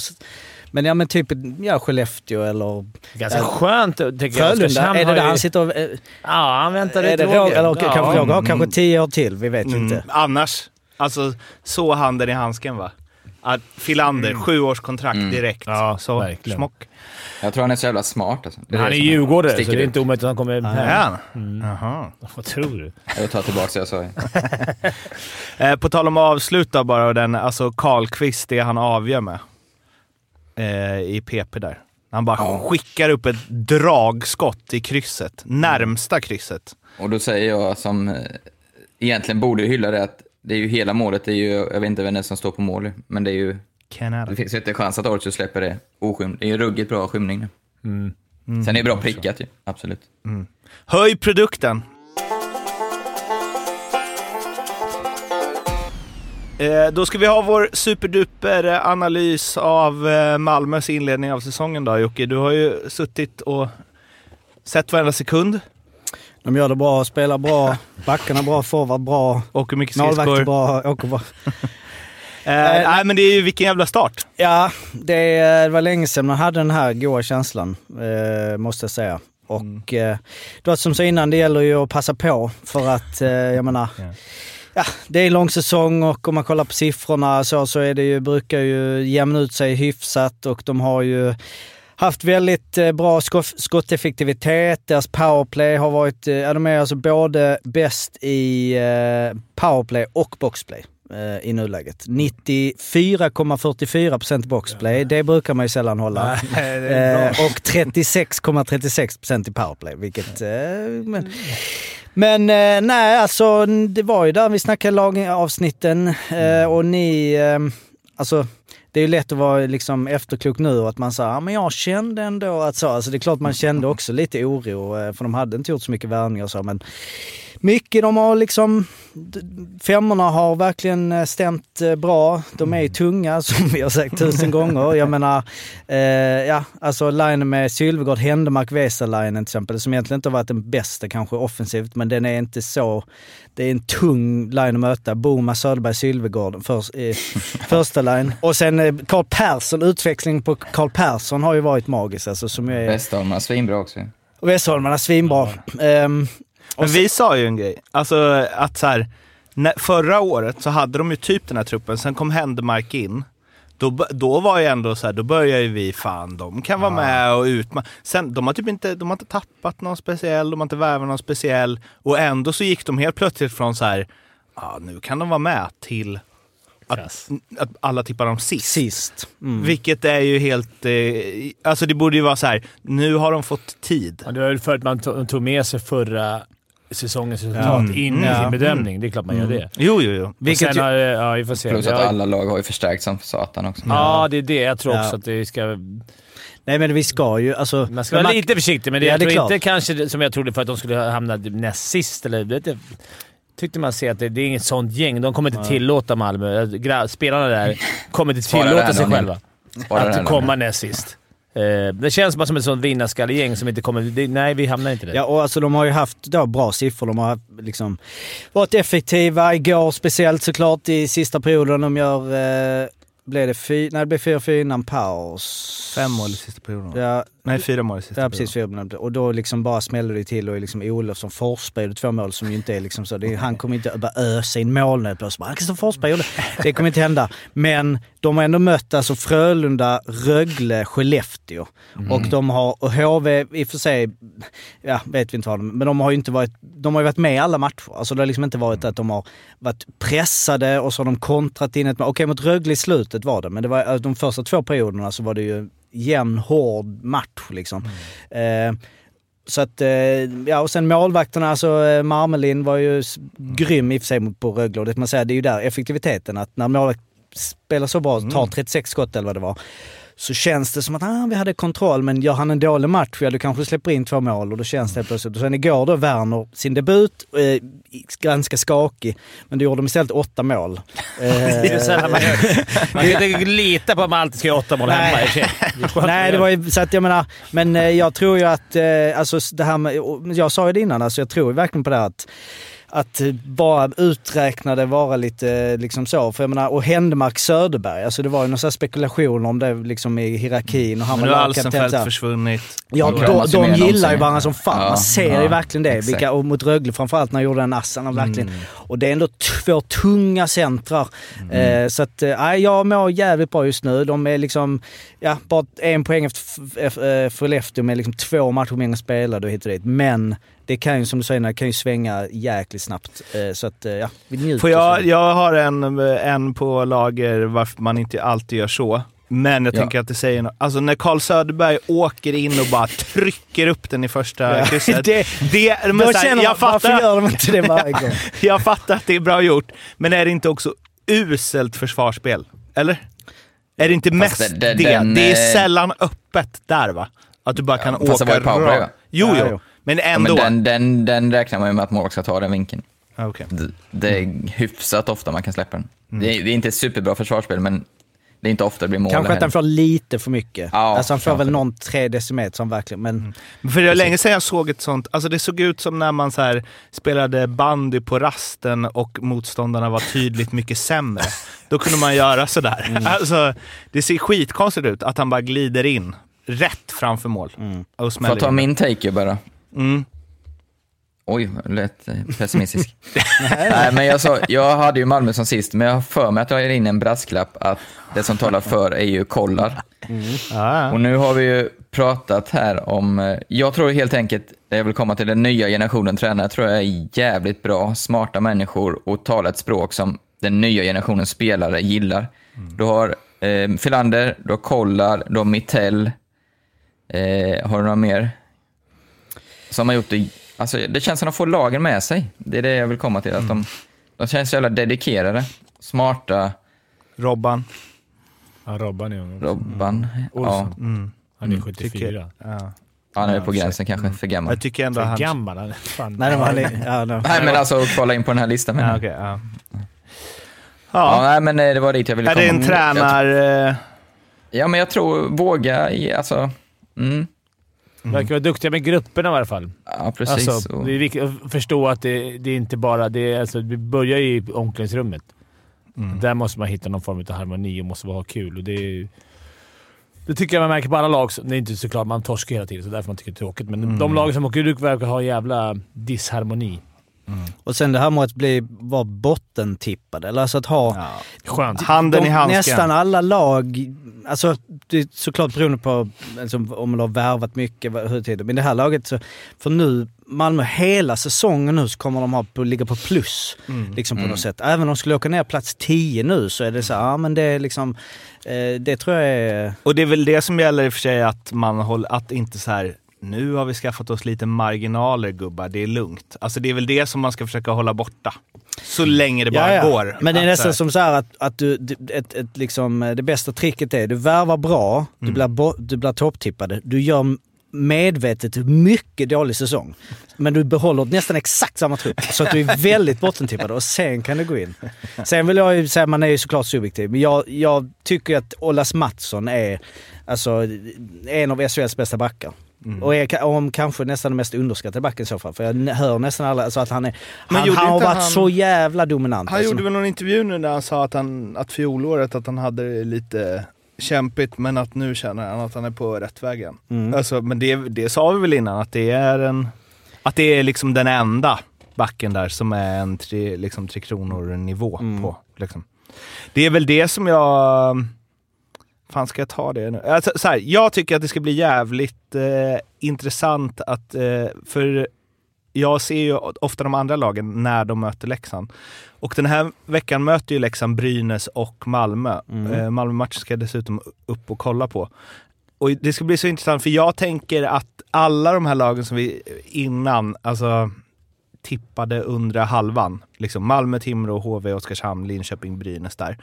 Men ja men typ ja, Skellefteå eller Ganska Ja. skönt tycker jag. Frölunda. Är det där ju- han sitter och... eh, Ja, han väntar Är lite det Roger? Eller kanske Ja. Har kanske tio år till, vi vet Mm. inte. Annars, alltså så handen i handsken va? Ja, Filander, sjuårskontrakt direkt. Mm. Ja, så, verkligen. smock. Jag tror han är så jävla smart alltså. Han är djurgårdare, så sticker det är inte omöjligt att han kommer hem. han? Jaha. Vad tror du? Jag tar tillbaka det jag sa. Eh, på tal om att avsluta bara, och den, alltså Karlqvist, det han avgör med eh, i PP där. Han bara skickar upp ett dragskott i krysset. Närmsta krysset. Och då säger jag som eh, egentligen borde hylla det att det är ju hela målet, det är ju, jag vet inte vem det är som står på mål, men det är ju, Canada. det finns ju inte en chans att Ortiz släpper det oskymd. Det är ju ruggigt bra skymning nu. Sen är det bra prickat ju, absolut. Höj produkten! Eh, då ska vi ha vår superduper analys av eh, Malmös inledning av säsongen då Jocke. Du har ju suttit och sett varenda sekund. De gör det bra, spelar bra, backarna bra, forward bra, Åker mycket målvakter bra, åker bra. Eh, nej men det är ju vilken jävla start. Ja, det, det var länge sedan man hade den här goa känslan, eh, måste jag säga. Och eh, då som så innan, det gäller ju att passa på för att, jag menar, ja. det är lång säsong och om man kollar på siffrorna så, så är det ju, brukar ju jämna ut sig hyfsat och de har ju haft väldigt eh, bra skott, skotteffektivitet. Deras powerplay har varit, ja de är alltså både bäst i eh, powerplay och boxplay eh, i nuläget. 94,44% boxplay, det brukar man ju sällan hålla. Eh, och 36,36% i powerplay, vilket... Men men nej, alltså det var ju där vi snackade lagavsnitten eh, och ni... Alltså det är lätt att vara liksom efterklok nu och att man säger ja men jag kände ändå att så. Alltså det är klart man kände också lite oro eh, för de hade inte gjort så mycket värvningar och så men mycket de har liksom, femmorna har verkligen eh, stämt eh, bra. De är ju tunga som vi har sagt tusen gånger. Jag menar, eh, ja alltså linen med Sylvegård, Händemark, Weser-linen till exempel, som egentligen inte har varit den bästa kanske offensivt, men den är inte så, det är en tung line att möta. Boma, Söderberg, Sylvegård, för, eh, första line. Och sen Karl Persson, utväxling på Karl Persson har ju varit magisk alltså, som ju är, Westholmarna, svinbra också. och Westholmarna svinbra. Ehm, Men vi sa ju en grej, alltså att så här, när, förra året så hade de ju typ den här truppen, sen kom Händemark in. Då, då var ju ändå så här, då började ju vi, fan de kan vara med och utmana. Sen, de har typ inte, de har inte tappat någon speciell, de har inte värvat någon speciell. Och ändå så gick de helt plötsligt från så här, ja nu kan de vara med, till att, att alla tippar dem sist. sist. Mm. Vilket är ju helt, eh, alltså det borde ju vara så här, nu har de fått tid. Ja, det var väl för att man to- tog med sig förra säsongens resultat Mm. in i Ja. sin bedömning. Det är klart man gör det. Jo, jo, jo. Vilket sen ju- har, det- ja, vi får se. Plus att Ja, alla lag har ju förstärkt som satan också. Ja, det är det. Jag tror Ja. också att det ska... Nej men vi ska ju, alltså... Man ska vara lite försiktig, men det, Ja, det är inte kanske det- som jag trodde för att de skulle hamna näst sist. Eller, jag, tyckte man ser att det, det är inget sånt gäng. De kommer inte tillåta Malmö. Gra- Spelarna där kommer inte tillåta sig själva att komma näst sist. Eh, det känns bara som ett sånt vinnarskallegäng som inte kommer... Nej, vi hamnar inte där. Ja, och alltså de har ju haft då bra siffror. De har haft, liksom varit effektiva. Igår speciellt såklart i sista perioden. De gör... Eh, blev det fy, nej, det blev 4-4 innan paus. Fem mål i sista perioden. Ja, Nej, fyra mål i sista ja precis. Fyra. Och då liksom bara smällde det till och liksom Olofsson Forsberg gjorde två mål som ju inte är liksom så. Är, han kommer inte bara ösa in mål nu plötsligt. Kristoffer Forsberg gjorde det. kommer inte hända. Men de har ändå mött alltså Frölunda, Rögle, Skellefteå. Och de har, och HV i och för sig, ja vet vi inte vad de, men de har ju inte varit, de har ju varit med i alla matcher. Alltså det har liksom inte varit att de har varit pressade och så har de kontrat in ett mål. Okej mot Rögle i slutet var det, men det var, de första två perioderna så var det ju jämn, hård match liksom. Eh, så att, eh, ja och sen målvakterna, alltså eh, Marmelin var ju s- grym i och för sig på Rögle. Det, man säger, det är ju där effektiviteten, att när målvakt spelar så bra, tar 36 skott eller vad det var, så känns det som att ah, vi hade kontroll, men gör han en dålig match, ja du kanske släpper in två mål och då känns det helt plötsligt. Och sen igår då Werner, sin debut, eh, ganska skakig, men då gjorde de istället åtta mål. Det är så man. Man kan inte lita på att man alltid ska göra åtta mål hemma Nej, det var ju så att jag menar, men eh, jag tror ju att, eh, alltså det här med, jag sa ju det innan, alltså jag tror ju verkligen på det här att att eh, bara uträkna det vara lite liksom så. För jag menar, och Händemark Söderberg, alltså det var ju någon spekulation om det liksom i hierarkin och han Men nu har. Alsenfelt försvunnit. Ja, de, de gillar ju varandra som fan. Ja, Man ser ja, ju verkligen det. exakt. Vilka, och mot Rögle framförallt när han gjorde den assen. han Verkligen. Mm. Och det är ändå två tunga centrar. Eh, så att, eh, jag mår jävligt bra just nu. De är liksom, ja, bara en poäng efter F- F- eh, Skellefteå med liksom och hit och dit. Men det kan ju, som du säger, det kan ju svänga jäkligt snabbt. Eh, så att, eh, ja, vi njuter. Får jag, jag har en, en på lager varför man inte alltid gör så. Men jag Ja. tänker att det säger något. Alltså när Carl Söderberg åker in och bara trycker upp den i första Ja, krysset. det- det, men Då här, känner jag, man, varför fattar, gör de inte det varje gång? jag fattar att det är bra gjort, men är det inte också uselt försvarsspel? Eller? Är det inte mest det- det? det- Det, den, är eh, sällan öppet där va? Att du bara kan fast det åka var ju powerplay, rakt. va? Jo, Ja, jo. Men Ja, ändå. men den, den, den räknar man ju med att målvakt ska ta den vinkeln. Ah, okej. Det, det är hyfsat ofta man kan släppa den. Det, är, det är inte ett superbra försvarsspel, men det är inte ofta det blir mål. Kanske att han får lite för mycket. Ja, alltså han får väl någon tre decimeter som verkligen, men För det var länge sedan jag såg ett sånt, alltså det såg ut som när man så här spelade bandy på rasten och motståndarna var tydligt mycket sämre. Då kunde man göra sådär. Mm. Alltså, det ser skitkonstigt ut att han bara glider in rätt framför mål. Och Får jag ta in. min take bara? Mm. Oj, lät eh, pessimistisk. Nej, men jag, sa, jag hade ju Malmö som sist, men jag har för mig att jag är in en brasklapp att det som talar för är ju kollar. Ja, ja. Och nu har vi ju pratat här om, eh, jag tror helt enkelt, det jag vill komma till den nya generationen tränare, tror jag är jävligt bra, smarta människor och talar ett språk som den nya generationen spelare gillar. Du har eh, Filander, du har Kollar, du har Mittell, eh, har du några mer? Som har gjort det, alltså det känns som att de får lagen med sig. Det är det jag vill komma till, att de, de känns så jävla dedikerade, smarta, Robban. Ja, Robban är ung. Robban. Ja, Olsson. Mm. Han är Mm, 74. tycker- Ja. han är på gränsen kanske för gammal. Jag tycker ändå För han... gammal han är. Fan. nej, det var ja, no. Nej men alltså kvala in på den här listan menar Ja, jag. okej, ja. Ja, Ja. nej, men eh, det var dit jag ville Är komma. det en Jag, tränar... eh, ja, men jag tror, våga, alltså, mm, Verkar vara duktiga med grupperna i alla fall. ja precis. Alltså, det är viktigt att förstå att det, det är inte bara... Det, är, alltså, det börjar i omklädningsrummet. Mm. Där måste man hitta någon form av harmoni och måste vara kul. Och det, det tycker jag man märker på alla lag. Det är inte såklart man torskar hela tiden, så därför man tycker det är tråkigt. Men Mm. de lag som åker ut verkar ha jävla disharmoni. Och sen det här med att bli, vara bottentippade. Eller alltså att ha... Ja. Skönt. Handen i de, handsken. nästan alla lag, alltså det är såklart beroende på alltså, om man har värvat mycket, hur tid. Men det här laget, så, för nu, Malmö hela säsongen nu så kommer de ha ligga på plus. Mm. Liksom på något sätt. Även om de skulle åka ner plats 10 nu så är det så ja men det är liksom, eh, det tror jag är... Och det är väl det som gäller i och för sig, att man håller, att inte så här nu har vi skaffat oss lite marginaler gubbar, det är lugnt. Alltså det är väl det som man ska försöka hålla borta. Så länge det bara går. Men det är Att, nästan här, som så här att, att du, ett, ett, liksom, det bästa tricket är du värvar bra, du, blir bo, du blir topptippade, du gör medvetet mycket dålig säsong. Men du behåller nästan exakt samma trupp. Så att du är väldigt bottentippad och sen kan du gå in. Sen vill jag ju säga, man är ju såklart subjektiv, men jag, jag tycker att Olas Mattsson är alltså, en av SHLs bästa backar. Och är om kanske nästan den mest underskattade backen i så fall. För jag hör nästan alla, alltså att han är... Men Han, han har varit han- så jävla dominant. Han alltså. gjorde väl någon intervju nu där han sa att, han, att fjolåret att han hade det lite kämpigt men att nu känner han att han är på rätt väg igen. Mm. Alltså, men det, det sa vi väl innan att det är en... Att det är liksom den enda backen där som är en tre, liksom, tre kronor nivå Mm. på. Liksom. Det är väl det som jag... fan ska jag ta det nu? Alltså, så här, jag tycker att det ska bli jävligt eh, intressant att... Eh, för jag ser ju ofta de andra lagen när de möter Leksand. Och den här veckan möter ju Leksand Brynäs och Malmö. Mm. Eh, Malmö-matchen ska jag dessutom upp och kolla på. Och det ska bli så intressant, för jag tänker att alla de här lagen som vi innan, alltså tippade undre halvan, liksom Malmö, Timrå, HV, Oskarshamn, Linköping, Brynäs där.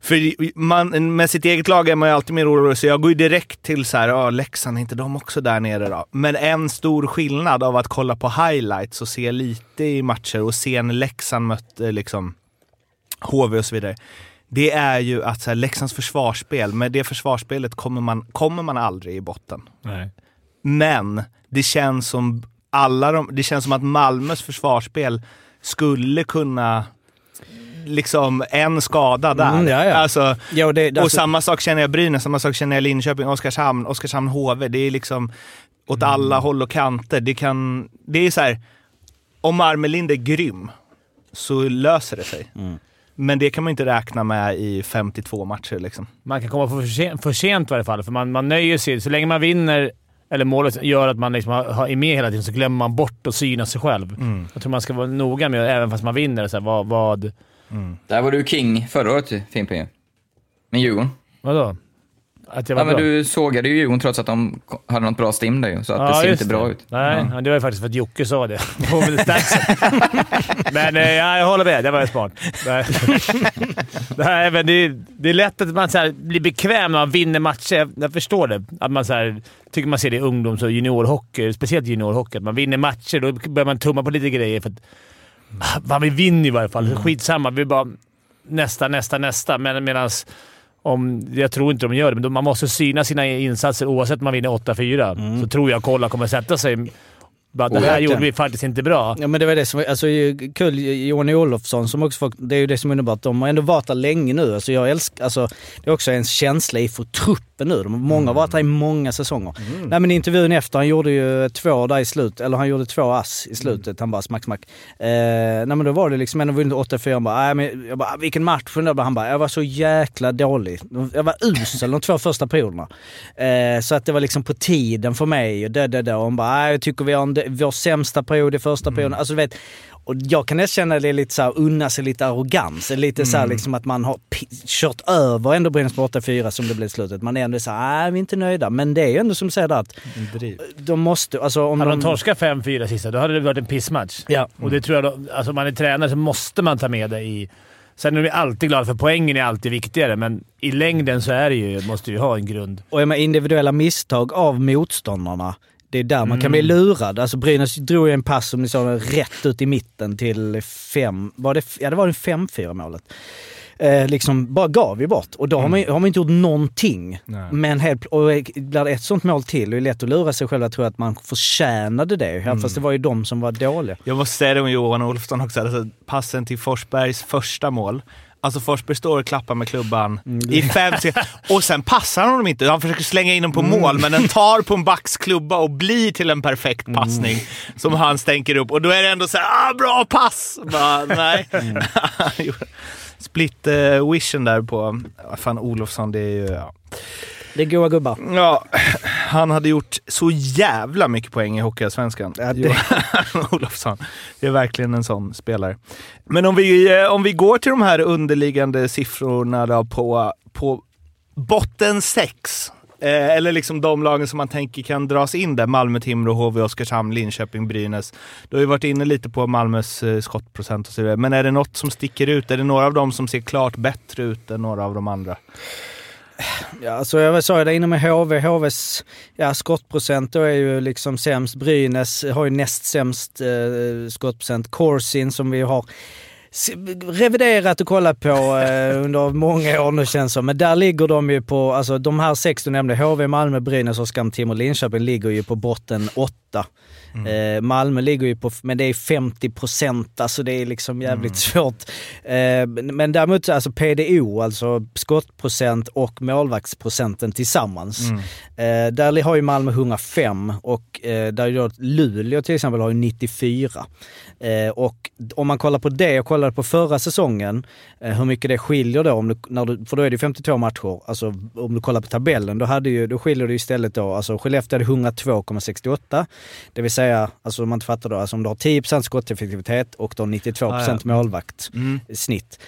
För man, med sitt eget lag är man ju alltid mer orolig, så jag går ju direkt till så här, ja, Leksand, är inte de också där nere då? Men en stor skillnad av att kolla på highlights och se lite i matcher och se när Leksand mötte liksom HV och så vidare. Det är ju att så här, Leksands försvarsspel, med det försvarsspelet kommer man, kommer man aldrig i botten. Nej. Men det känns som alla de, det känns som att Malmös försvarsspel skulle kunna liksom en skada där. Mm, ja, ja. Alltså, det, och alltså, samma sak känner jag Brynäs, samma sak känner jag Linköping, Oskarshamn, Oskarshamn HV. Det är liksom åt alla håll och kanter. Det kan... Det är så här, om Armelind är grym så löser det sig. Men det kan man inte räkna med i 52 matcher liksom. Man kan komma för sent, för sent i varje fall, för man, man nöjer sig. Så länge man vinner, eller målet gör att man liksom har, är med hela tiden, så glömmer man bort att syna sig själv. Jag tror man ska vara noga med, även fast man vinner, så här, vad, vad... Där var du king förra året, Fimpen. Med Djurgården. Vadå? Att jag var Ja, men du sågade ju Djurgården trots att de hade något bra stim där ju, så att det ser inte bra ut. Nej, Ja. det var ju faktiskt för att Jocke sa det. Men eh, ja, jag håller med. Det var ju smart. Nej. Nej, men det, är, det är lätt att man så här, blir bekväm när man vinner matcher. Jag, förstår det. Att man så här, tycker man ser det i ungdoms och juniorhockey, speciellt juniorhockey. Att man vinner matcher, då börjar man tumma på lite grejer. För att, man vill vinna i varje fall. Skitsamma. Vi bara nästa, nästa, nästa. Men medans om, jag tror inte de gör det, men man måste syna sina insatser oavsett om man vinner 8-4. Så tror jag kolla kommer sätta sig. Bara, det här gjorde vi faktiskt inte bra. Ja men det var det som alltså kul, Johan Olofsson som också det är ju det som är underbart, de har ändå varit där länge nu. Alltså jag älskar, alltså det är också en känsla i för truppen nu. De, många har varit där i många säsonger. Nej men intervjun efter, han gjorde ju två där i slut, eller han gjorde två ass i slutet, han bara smack smack. Eh, nej men då var det liksom, ändå vunnit 8-4, han bara, nej men, jag bara, vilken match, han bara, jag var så jäkla dålig. Jag var usel de två första perioderna. Eh, så att det var liksom på tiden för mig och det, det, det. Och hon bara, nej jag tycker vi har en, vår sämsta period i första perioden. Alltså du vet, och jag kan nästan känna det lite så här, unna sig lite arrogans. Lite så här liksom att man har kört över ändå Brynäs på 8-4 som det blev i slutet. Man är ändå så här, nej vi är inte nöjda. Men det är ju ändå som du säger att de måste, alltså om Hade de... de torskat 5-4 sista, då hade det varit en pissmatch. Ja. Och det tror jag, då, alltså man är tränare så måste man ta med det i... Sen är vi alltid glada för poängen är alltid viktigare, men i längden så är det ju, måste vi ha en grund. Och jag individuella misstag av motståndarna, det är där man kan bli Mm. lurad. Alltså Brynäs drog ju en pass som ni sa rätt ut i mitten till fem, var det, ja det var det 5-4 målet. Eh, liksom bara gav ju bort. Och då har, man, har man inte gjort någonting. Nej. Men helt, och blir det ett sånt mål till, det är lätt att lura sig själv att tro att man förtjänade det. Ja, Fast det var ju de som var dåliga. Jag måste säga det om Johan Olofsson också. Alltså, passen till Forsbergs första mål. Alltså Forsberg står och klappar med klubban i fem sekunder och sen passar han honom inte. Han försöker slänga in den på mål, men den tar på en backs klubba och blir till en perfekt passning som han stänker upp. Och då är det ändå så här, ah, bra pass! Bara, nej. Split eh, vision där på, fan Olofsson, det är ju... Ja. Det är goa gubbar. Ja, han hade gjort så jävla mycket poäng i Hockeyallsvenskan. Ja, det- Olofsson. Det är verkligen en sån spelare. Men om vi, eh, om vi går till de här underliggande siffrorna då på, på botten sex. Eh, eller liksom de lagen som man tänker kan dras in där. Malmö, Timrå, HV, Oskarshamn, Linköping, Brynäs. Du har ju varit inne lite på Malmös eh, skottprocent och så vidare. Men är det något som sticker ut? Är det några av dem som ser klart bättre ut än några av de andra? Ja, alltså jag sa ju det inne med HV. HVs ja, skottprocent då är ju liksom sämst. Brynäs har ju näst sämst eh, skottprocent. Corsin som vi har reviderat och kollat på eh, under många år nu känns som. Men där ligger de ju på, alltså de här sex du nämnde, HV, Malmö, Brynäs, Oskarshamn, Timrå, Linköping ligger ju på botten åtta. Eh, Malmö ligger ju på, men det är 50 procent, alltså det är liksom jävligt svårt. Eh, men däremot alltså PDO, alltså skottprocent och målvaktsprocenten tillsammans. Eh, där har ju Malmö 105 och där gör Luleå till exempel har ju 94. Eh, och om man kollar på det, jag kollade på förra säsongen, hur mycket det skiljer då, om du, när du, för då är det 52 matcher. Alltså om du kollar på tabellen, då, hade ju, då skiljer det istället då, alltså Skellefteå hade 102,68. Det vill säga, alltså om man inte fattar då, alltså om du har 10% skotteffektivitet och du har 92% Ah, ja. målvakt snitt.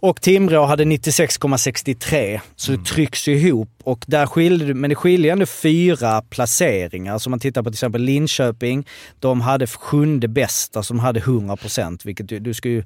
Och Timrå hade 96,63 så det trycks ihop och där skiljer det, men det skiljer ändå fyra placeringar. Alltså om man tittar på till exempel Linköping, de hade sjunde bästa som hade 100% vilket du, du ska ju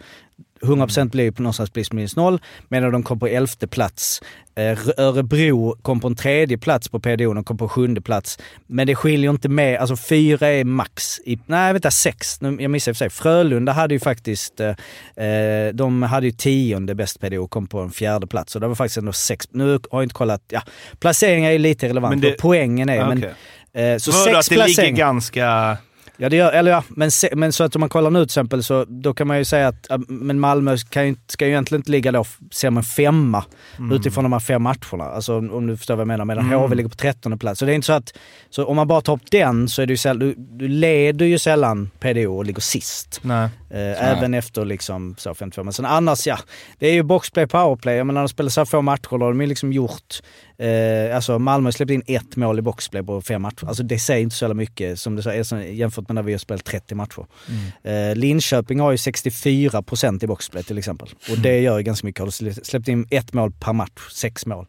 100% blir ju på någonstans plus minus noll, medan de kom på elfte plats. Eh, Örebro kom på en tredje plats på PDO, de kom på sjunde plats. Men det skiljer inte med, alltså fyra är max. I, nej, vänta, sex. Jag missade i och för sig. Frölunda hade ju faktiskt, eh, eh, de hade ju tionde bäst PDO och kom på en fjärde plats. Så det var faktiskt ändå sex. Nu har jag inte kollat, ja, placeringar är lite relevant, Men det- men poängen är, men Okej. eh, så Vadå, sex att det ligger ganska... Ja, det gör, eller ja, men, se, men så att om man kollar nu till exempel så då kan man ju säga att äh, men Malmö kan ju, ska ju egentligen inte ligga då sämre än femma utifrån de här fem matcherna. Alltså om om du förstår vad jag menar. Medan HV ligger på trettonde plats. Så det är inte så att, så om man bara tar upp den så är det ju sällan, du, du leder ju sällan PDO och ligger sist. Nej. Eh, även efter liksom så 52. Men sen annars ja, det är ju boxplay, powerplay. Jag menar, när de spelar så här få matcher då har de ju liksom gjort... Eh, alltså Malmö har släppt in ett mål i boxplay på fem matcher. Alltså det säger inte så jävla mycket som det som- jämfört med när vi har spelat 30 matcher. Eh, Linköping har ju 64% i boxplay till exempel. Och det gör ju ganska mycket. Har släppt in ett mål per match, sex mål.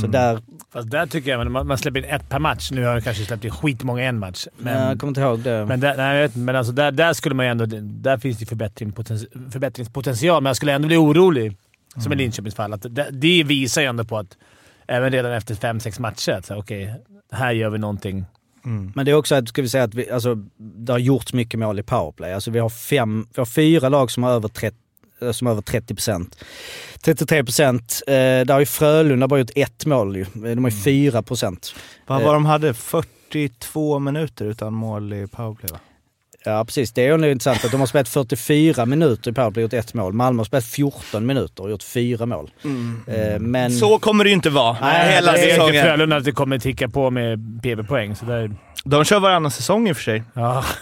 Så där, Fast där tycker jag, man, man släpper in ett per match. Nu har jag kanske släppt in skitmånga i en match. Men, jag kommer inte ihåg det. men, där, nej, vet, men alltså där, där skulle man ändå... Där finns det förbättring, poten- förbättringspotential, men jag skulle ändå bli orolig. Som i Linköpings fall. Att det, det visar ju ändå på att även redan efter fem, sex matcher att så här, okej, här gör vi någonting. Men det är också att, ska vi säga att vi, alltså, det har gjorts mycket mål i powerplay. Alltså vi har, fem, vi har fyra lag som har över 30 eh, som har över 30 procent. 33 procent. Eh, där har ju Frölunda bara gjort ett mål ju. De har ju 4 procent. Vad var de hade? 42 minuter utan mål i powerplay va? Ja precis, det är ju intressant att de har spelat 44 minuter i powerplay och gjort ett mål. Malmö har spelat 14 minuter och gjort fyra mål. Eh, men... Så kommer det ju inte vara Nej, hela det är Det är säsongen. Frölunda att det kommer ticka på med PV-poäng. Så där, De kör varannan säsong i och för sig. ja.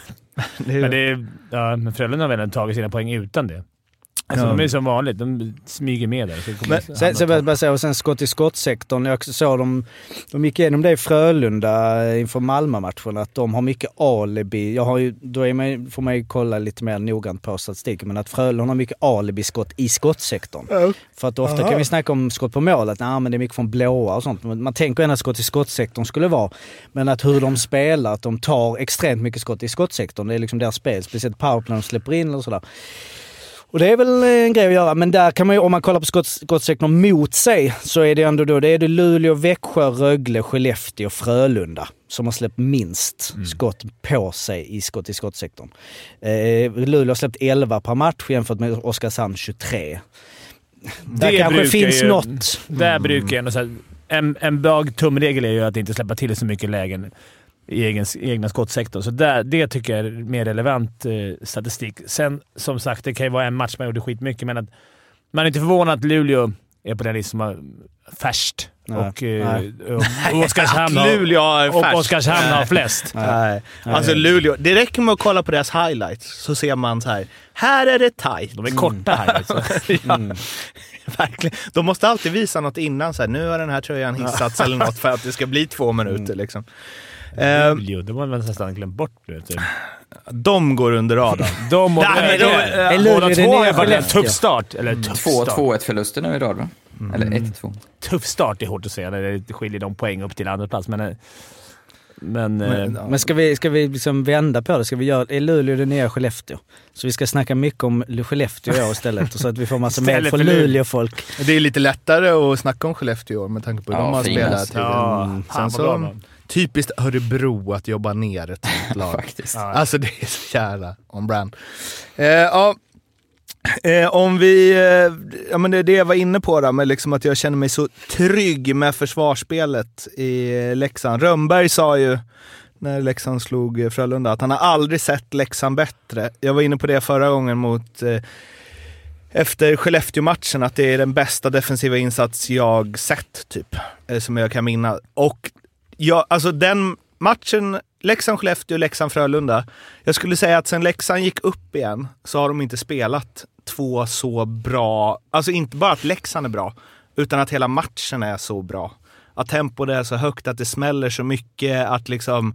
Det är, Men, det är, ja, men Frölunda har väl tagit sina poäng utan det. Alltså, Ja. De är som vanligt. De smyger med där. Så Men- Sen, sen, bara säga, och sen skott i skottsektorn. Jag såg de, de gick igenom det i Frölunda eh, inför Malmö-matchen, att de har mycket alibi. Jag har ju, då är man, får man ju kolla lite mer noggrant på statistiken, men att Frölunda har mycket alibi-skott i skottsektorn. För att ofta kan vi snacka om skott på målet, nej men det är mycket från blåa och sånt. Men Man tänker ändå att skott i skottsektorn skulle vara. Men att hur de spelar, att de tar extremt mycket skott i skottsektorn. Det är liksom deras spel, speciellt powerplay de släpper in och sådär. Och det är väl en grej att göra, men där kan man ju, om man kollar på skott, skottsektorn mot sig, så är det ändå då, det är det Luleå, Växjö, Rögle, Skellefteå och Frölunda som har släppt minst skott på sig i skott i skottsektorn. Eh, Luleå har släppt 11 per match jämfört med Oskarshamn 23. Där Det kanske finns ju- något. Där brukar jag ändå säga, en, en bra tumregel är ju att inte släppa till så mycket lägen i egen, egna skottsektorn. Så där, det tycker jag är mer relevant eh, statistik. Sen, som sagt, det kan ju vara en match man gjorde skitmycket, men att man är inte förvånad att Luleå är på den listan som har färst. Nej, Och, eh, nej. och, och Oskarshamn har, Luleå har och. Oskarshamn har flest. Nej. Alltså Luleå, det räcker med att kolla på deras highlights så ser man så här. Här är det tight. De är korta här. Alltså. ja, verkligen. De måste alltid visa något innan. Så här, nu har den här tröjan hissats eller något för att det ska bli två minuter. Liksom. Eh, Luleå, de har man nästan glömt bort nu. Typ. de går under radarn. De och Nej, de- eh, Luleå båda det två har varit en Skellefteå? tuff start. Eller tuff Två start. 2-1 förluster nu i rad va? Eller 1-2. tuff start är hårt att säga när det skiljer de poäng upp till andra plats men... eh, Men... Men, eh, Men ska vi, ska vi liksom vända på det? Ska vi göra, är Luleå det nya Skellefteå? Så vi ska snacka mycket om Skellefteå i år istället, och så att vi får massa med från för Luleå. Luleå-folk. Det är lite lättare att snacka om Skellefteå i år med tanke på hur Ja, de har finast. spelat. ja, Mm. Sen bra. Typiskt Örebro att jobba ner ett sånt lag. Faktiskt. Alltså det är så jävla on brand. Eh, ja, eh, om vi, eh, ja men det är det jag var inne på då, med liksom att jag känner mig så trygg med försvarsspelet i Leksand. Rönnberg sa ju när Leksand slog Frölunda att han har aldrig sett Leksand bättre. Jag var inne på det förra gången mot eh, efter Skellefteå-matchen att det är den bästa defensiva insats jag sett, typ. Eh, Som jag kan minna. Och ja, alltså den matchen, Leksand-Skellefteå, Leksand-Frölunda. Jag skulle säga att sen Leksand gick upp igen så har de inte spelat två så bra, alltså inte bara att Leksand är bra, utan att hela matchen är så bra. Att tempot är så högt, att det smäller så mycket, att liksom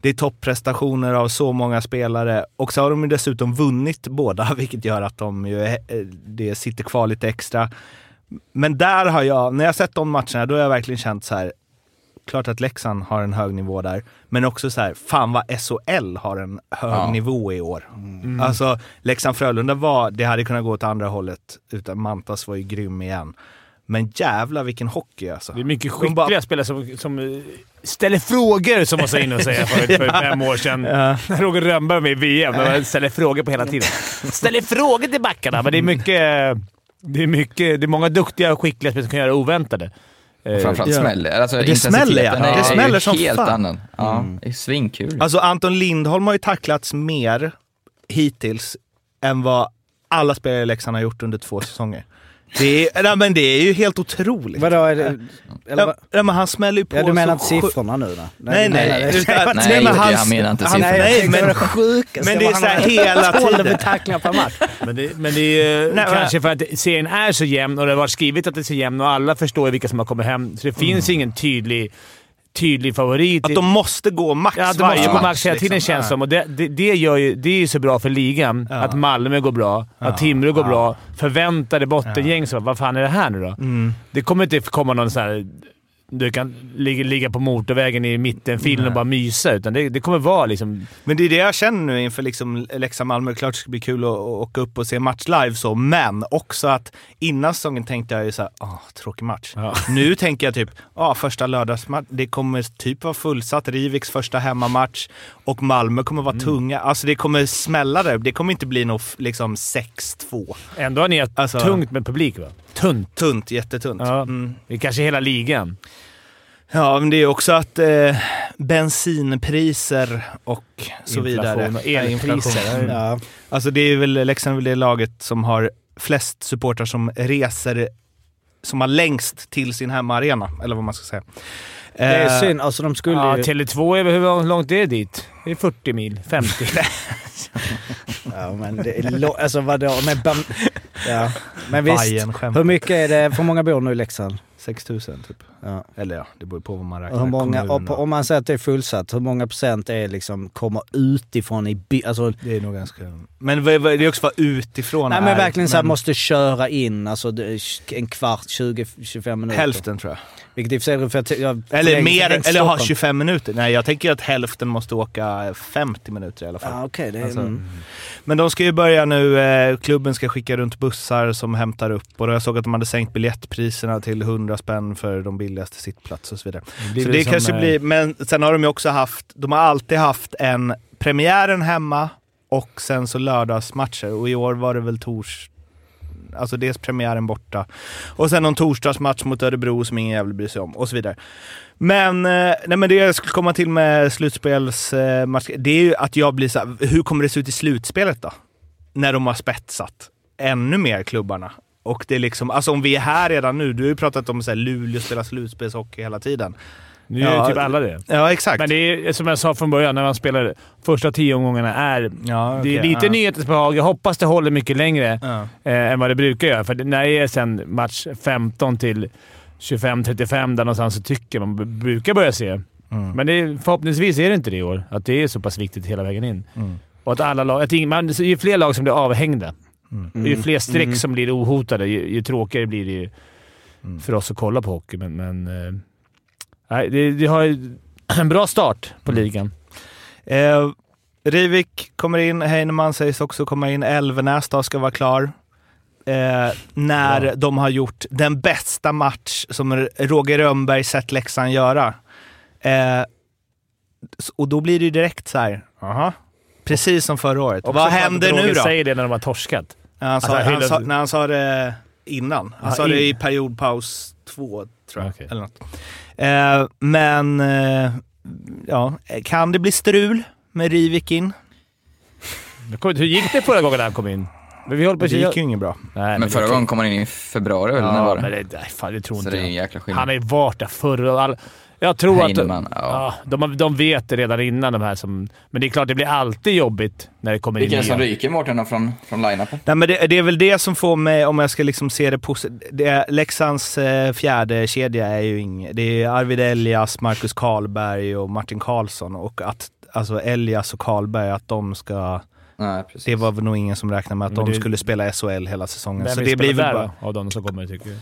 det är topprestationer av så många spelare. Och så har de ju dessutom vunnit båda, vilket gör att de ju, är- det sitter kvar lite extra. Men där har jag, när jag sett de matcherna, då har jag verkligen känt så här. Klart att Leksand har en hög nivå där, men också så här, fan vad SHL har en hög Ja. nivå i år. Alltså Leksand-Frölunda var, det hade kunnat gå åt andra hållet, utan Mantas var ju grym igen. Men jävla vilken hockey alltså. Det är mycket skickliga bara- spelare som, som eh, ställer frågor, som man sa inne och säga för, för fem år sedan. Ja. När Roger Rönnberg var med i VM. De ställer frågor på hela tiden. Ställer frågor till backarna, men det är mycket... Det är, mycket, det är många duktiga och skickliga spelare som kan göra oväntade. Och framförallt Ja. smäller. Alltså, Det smäller, ja. Det smäller som helt fan. annan. Ja, det är svinkul. Alltså Anton Lindholm har ju tacklats mer hittills än vad alla spelare i Leksand har gjort under två säsonger. Det är, nej, men det är ju helt otroligt. Vadå, är det, eller, Ja, vad- ja, men han smäller ju på ja, du menar inte siffrorna nu då? Nej, nej. utan- Nej, men det- hans- han menar inte han- siffrorna. Nej, men det men, sjukaste men det är var så här han hela tiden. tacklingar per match. Men det, men det är ju Nej, men- kanske för att serien är så jämn och det har varit skrivet att det är så jämn och alla förstår vilka som har kommit hem. Så det finns ingen tydlig, tydlig favorit. Att de måste gå max Ja, de måste gå match. max hela tiden liksom. känns som. Och det, det, det, gör ju, det är ju så bra för ligan. Ja. Att Malmö går bra, att Timrå går bra. Förväntade bottengäng så vad fan är det här nu då? Mm. Det kommer inte komma någon sån här... Du kan ligga, ligga på motorvägen i mittenfilen och bara mysa, utan det, det kommer vara liksom... Men det är det jag känner nu inför liksom Leksand-Malmö. Klart det ska bli kul att, åka upp och se match live så, men också att innan säsongen tänkte jag ju såhär, åh, tråkig match. Ja. Nu tänker jag typ, ja, första lördagsmatch, det kommer typ vara fullsatt. Riviks första hemmamatch och Malmö kommer vara tunga. Alltså det kommer smälla där. Det kommer inte bli något liksom 6-2. Ändå har ni haft Alltså- tungt med publik va? Tunt. Tunt, jättetunt. Ja. Mm. Det är kanske hela ligan. Ja, men det är också att eh, bensinpriser och så vidare. Inflation och elpriser. inflation. Ja. Alltså det är väl, Leksand väl det laget som har flest supportrar som reser, som har längst till sin hemmaarena, eller vad man ska säga. Det är Eh, synd. Alltså de skulle Ja, ju... Tele2, är väl- hur långt är det dit? Det är 40 mil. 50. Ja, men det är lo- alltså vadå? Men, bam, ja. men visst. Bajen skämt. Hur mycket är det? Hur många bor nu i Leksand? 6000 typ. Ja. Eller ja, det beror på vad man räknar. Hur många, och- om man säger att det är fullsatt, hur många procent är liksom, kommer utifrån i by, alltså, Det är nog ganska... Men det är också vad utifrån Nej är, men verkligen så här, men måste köra in alltså en kvart, 20-25 minuter. Hälften tror jag. Vilket i och för sig, för jag, jag Eller förläng- mer, eller ha Stockholm. 25 minuter. Nej, jag tänker att hälften måste åka 50 minuter i alla fall. Ja okej, det är... Alltså, mm. Men de ska ju börja nu, eh, klubben ska skicka runt bussar som hämtar upp och jag såg att de hade sänkt biljettpriserna till 100 spänn för de billigaste sittplatser och så vidare. blir så det kanske eh, blir, men sen har de ju också haft, de har alltid haft en premiären hemma och sen så lördagsmatcher och i år var det väl tors Alltså dels premiären borta och sen någon torsdagsmatch mot Örebro som ingen jävel bryr sig om och så vidare. Men, eh, nej men det jag skulle komma till med slutspelsmatch, det är ju att jag blir så här, hur kommer det se ut i slutspelet då? När de har spetsat ännu mer klubbarna. Och det är liksom, alltså om vi är här redan nu, du har ju pratat om att Luleå spelar slutspelshockey hela tiden. Nu gör Ja, ju typ alla det. Ja, exakt. Men det är som jag sa från början, när man spelar första tio omgångarna är... ja, Det är lite ja. nyhetens behag. Jag hoppas det håller mycket längre Ja. eh, än vad det brukar göra. För när det är sen match 15 till 25-35 där någonstans så tycker man brukar börja se. Mm. Men är, förhoppningsvis är det inte det i år. Att det är så pass viktigt hela vägen in. Mm. Och att alla lag... Att ing- man, ju fler lag som blir avhängda, Mm. ju fler streck Mm. som blir ohotade, ju, ju tråkigare blir det ju Mm. för oss att kolla på hockey. Men, men eh, nej, det, det har ju en bra start på Mm. ligan. Eh, Rivik kommer in, Heinemann sägs också komma in, Elvenäs då ska vara klar. Eh, när Bra. de har gjort den bästa match som Roger Rönnberg sett Leksand göra. Eh, och då blir det ju direkt så här, aha. Precis som förra året. Också Vad händer nu då? säger det när de har torskat. Han sa, Alltså, han sa, när han sa det innan. Han Ja, sa det in- i periodpaus två, tror jag. Okej. Eller något. Eh, men, eh, ja, kan det bli strul med Rivik in? Hur gick det förra gången han kom in? Men vi håller på Det gick ju inget bra. Nej, Men förra det- gången kom han in i februari, eller när Ja, var det? men det, nej, fan, det tror Så inte det är en jäkla skillnad. Han har ju varit där förr och all, Jag tror Heinemann, att ja. ja, de, de vet det redan innan de här som... Men det är klart, det blir alltid jobbigt när det kommer Vilka är in det som ryker, Mårten, från, från line-upen? Nej, men det, det är väl det som får mig, om jag ska liksom se det positivt. Leksands eh, fjärde kedja är ju inget. Det är Arvid Elias, Marcus Karlberg och Martin Karlsson. Och att alltså Elias och Karlberg, att de ska... Nej. Det var väl nog ingen som räknade med att Men de det- skulle spela SHL hela säsongen. Vem Så det blir väl bara... då, av de som kommer, tycker du?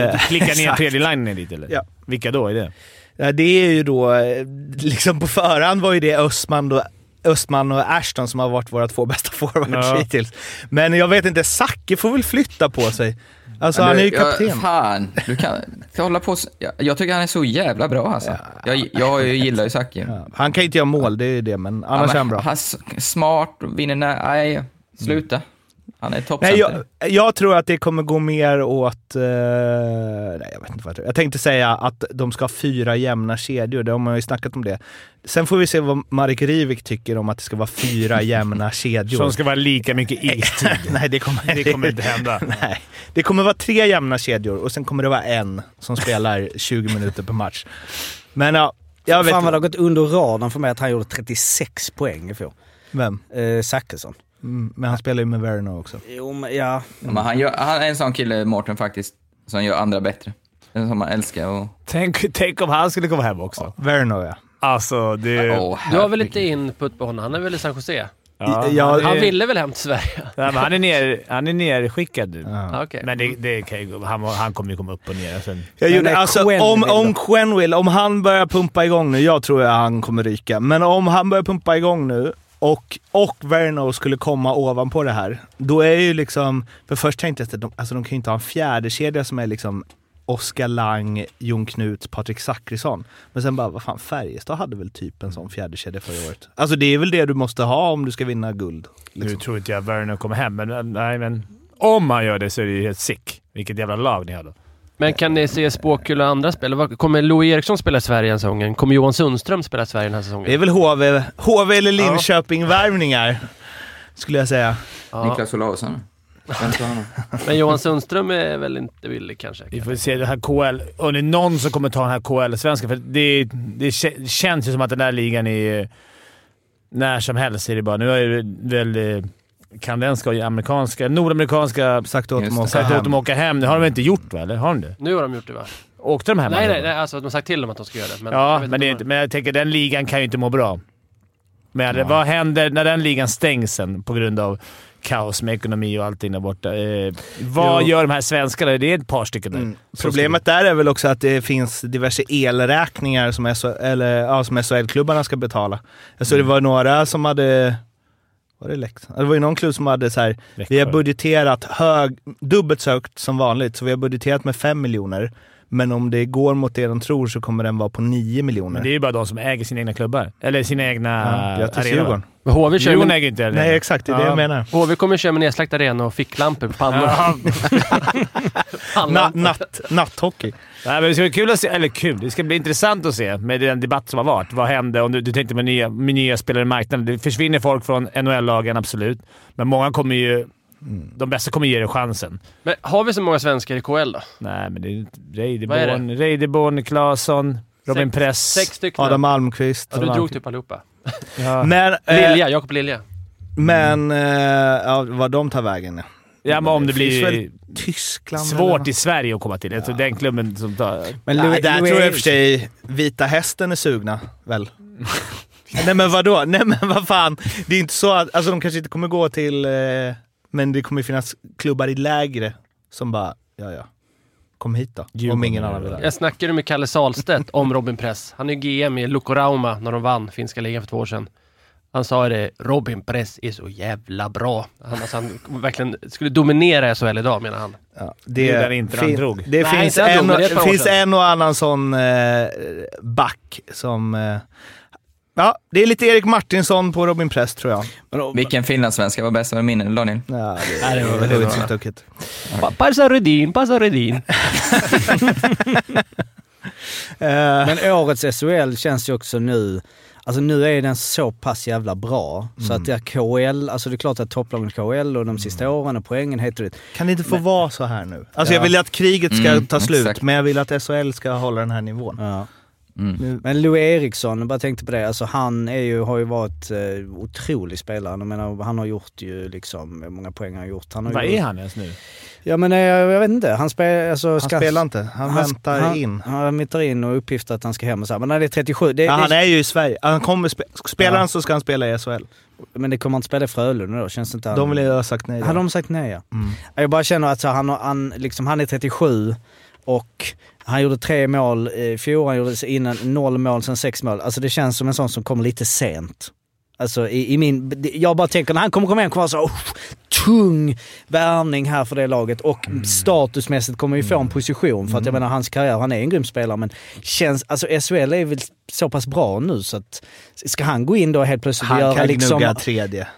Eh, Klicka ner tredje linjen dit eller? Ja. Vilka då är det? Ja, det är ju då, eh, liksom på förhand var ju det Östman, då, Östman och Ashton som har varit våra två bästa forwards Ja. hittills. Men jag vet inte, Zacke får väl flytta på sig. Alltså Men han är ju kapten. Ja, fan, du kan, kan hålla på jag, jag tycker han är så jävla bra alltså. Jag, jag gillar ju Zacke. Ja, han kan ju inte göra mål, det är ju det, men annars är han bra. Han är smart, vinner när, nej, sluta. Han är Nej, toppcenter. jag, jag tror att det kommer gå mer åt... eh, nej, jag vet inte vad jag tror. Jag tänkte säga att de ska ha fyra jämna kedjor. De har ju snackat om det. Sen får vi se vad Marek Rivik tycker om att det ska vara fyra jämna kedjor. Som ska vara lika mycket istid. nej, det kommer, Det kommer inte hända. Nej. Det kommer vara tre jämna kedjor och sen kommer det vara en som spelar 20 minuter per match. Men ja, jag vet Fan vad det har gått under radarn för mig att han gjorde 36 poäng i fjol. Vem? Eh, Zachrisson. Mm, men han spelar ju med Verno också. Jo, men ja. Men han, gör, han är en sån kille, Mårten, faktiskt, som gör andra bättre. En som man älskar och... Tänk, tänk om han skulle komma hem också. Verno ja. Alltså, det... Åh, Du har väl lite input på honom? Han är väl i San Jose? Ja, Ja, han, ville väl hem till Sverige? Nej, men han är ner, han är nerskickad nu. Ja. Ja, Okej. Men det, det kan ju, han, han kommer ju komma upp och ner sen. Jag gjorde, alltså, om, om Quenville, om han börjar pumpa igång nu, jag tror att han kommer ryka, men om han börjar pumpa igång nu och, och Verno skulle komma ovanpå det här, då är ju liksom... För först tänkte jag att de, alltså de kan ju inte ha en fjärde kedja som är liksom Oskar Lang, Jon Knut, Patrik Zackrisson. Men sen bara, vad fan, Färjestad hade väl typ en sån fjärdekedja förra året. Alltså det är väl det du måste ha om du ska vinna guld. Nu Liksom. tror inte jag Werner kommer hem, men, nej, men om han gör det så är det ju helt sick. Vilket jävla lag ni har då. Men kan ni se Spåkulla och andra spel? Kommer Louis Eriksson spela i Sverige den säsongen? Kommer Johan Sundström spela i Sverige den här säsongen? Det är väl HV, HV eller Linköping-värvningar, skulle jag säga. Ja. Niklas Olausson. Men Johan Sundström är väl inte villig kanske? Vi får se det här KL. Om det är någon som kommer ta den här KL-svenska. För det, det kä- känns ju som att den där ligan är... eh, När som helst är det bara. Nu är det väl kanadensiska och amerikanska, nordamerikanska Sagt åt dem det. att åka sagt åt hem. dem att åka hem. Det har de inte gjort va? Eller har de det? Nu har de gjort det va? Åkte de hem? Nej, nej, nej. Alltså de har sagt till dem att de ska göra det. Men jag Ja, men, det är inte, men jag tänker den ligan kan ju inte må bra. Men vad händer när den ligan stängs sen på grund av kaos med ekonomi och allting där borta? Eh, vad Jo. gör de här svenskarna? Det är ett par stycken där. Mm. Problemet där är väl också att det finns diverse elräkningar som, SHL, eller, ja, som SHL-klubbarna ska betala. Jag såg det var några som hade... Var det Leksand? Det var ju någon klubb som hade så här, vi har budgeterat hög, dubbelt så högt som vanligt, så vi har budgeterat med 5 miljoner. Men om det går mot det de tror så kommer den vara på 9 miljoner. Men det är ju bara de som äger sina egna klubbar. Eller sina egna ja, grattis arenor. Men HV kör Djurgården med, äger inte arenor. Nej exakt, det är det Ja. jag menar. HV kommer köra med nedsläckt arena och ficklampor på pannor. Ja, Na, natt, natthockey. Nej, men det ska bli kul att se, eller kul, det ska bli intressant att se med den debatt som har varit. Vad hände om du, du tänkte med nya, med nya spelare i marknaden? Det försvinner folk från NHL-lagen, absolut. Men många kommer ju... De bästa kommer ge det chansen. Men har vi så många svenskar i KL då? Nej, men det är Reideborn, Reideborn, Claesson, Robin Sex- Press. Sex stycken? Adam Almqvist. ja, du drog typ allihopa. Ja. Men, eh, Lilja, Jakob Lilja. men eh, ja, vad de tar vägen. Ja. ja, men om det finns blir Tyskland eller svårt något? i Sverige att komma till. Tror den klubben som tar... Men Nej, där Louis tror jag i och för sig Vita Hästen är sugna, väl? Nej men vadå? Nej men vad fan. Det är inte så att, alltså de kanske inte kommer gå till, eh, men det kommer finnas klubbar i lägre som bara, ja ja, kom hit då. om Djurgården ingen annan det vill ha. Jag snackade med Kalle Salstedt om Robin Press. Han är GM i Lukkorauma när de vann finska ligan för två år sedan. Han sa det, Robin Press är så jävla bra. Han, alltså, han verkligen skulle dominera SHL idag menar han. Ja, Det är där inte han drog. Det Nej, finns, drog, en, men det finns en och annan sån eh, back som... Eh, ja, det är lite Erik Martinsson på Robin Press tror jag. Men Vilken finlandssvenska var bäst? Var det min eller Daniel? Ja, det, Nej, det var det, väldigt bra. Pa- Passa Rudin, passa Rudin. Eh, Men årets SHL känns ju också nu, alltså nu är den så pass jävla bra. Så Mm. att det är KL, alltså det är klart att topplagen i KL och de sista åren och poängen och dit. Kan det inte få vara så här nu? Alltså Ja. jag vill att kriget ska Mm, ta slut, exakt. men jag vill att SHL ska hålla den här nivån. Ja. Mm. Men Louis Eriksson, jag bara tänkte på det, alltså han är ju, har ju varit eh, otrolig spelare. Jag menar, han har gjort ju liksom, hur många poäng han har gjort. Han har Vad ju, är han ens nu? Ja men eh, jag vet inte, han, spel, alltså, han ska, spelar inte, han, väntar han, in. Han väntar in och uppgifter att han ska hem och så här. Men när det är 37, det, Ja, han det, är ju i Sverige. Han kommer spe, spelar Ja. han så ska han spela i SHL. men det kommer han inte spela i Frölunda då, känns det inte? De vill ju ha sagt nej. Hade de sagt nej ja. Mm. Jag bara känner att så, han, han, liksom, han är 37 och han gjorde tre mål i fjol, han gjorde innan noll mål, sen sex mål. Alltså det känns som en sån som kommer lite sent. Alltså i, i min... Jag bara tänker när han kommer komma hem kommer han så oh, tung värvning här för det laget och statusmässigt kommer vi få en position för att jag menar hans karriär, han är en grym spelare men känns, alltså SHL är väl så pass bra nu så att ska han gå in då helt plötsligt och Han göra kan liksom... gnugga tredje.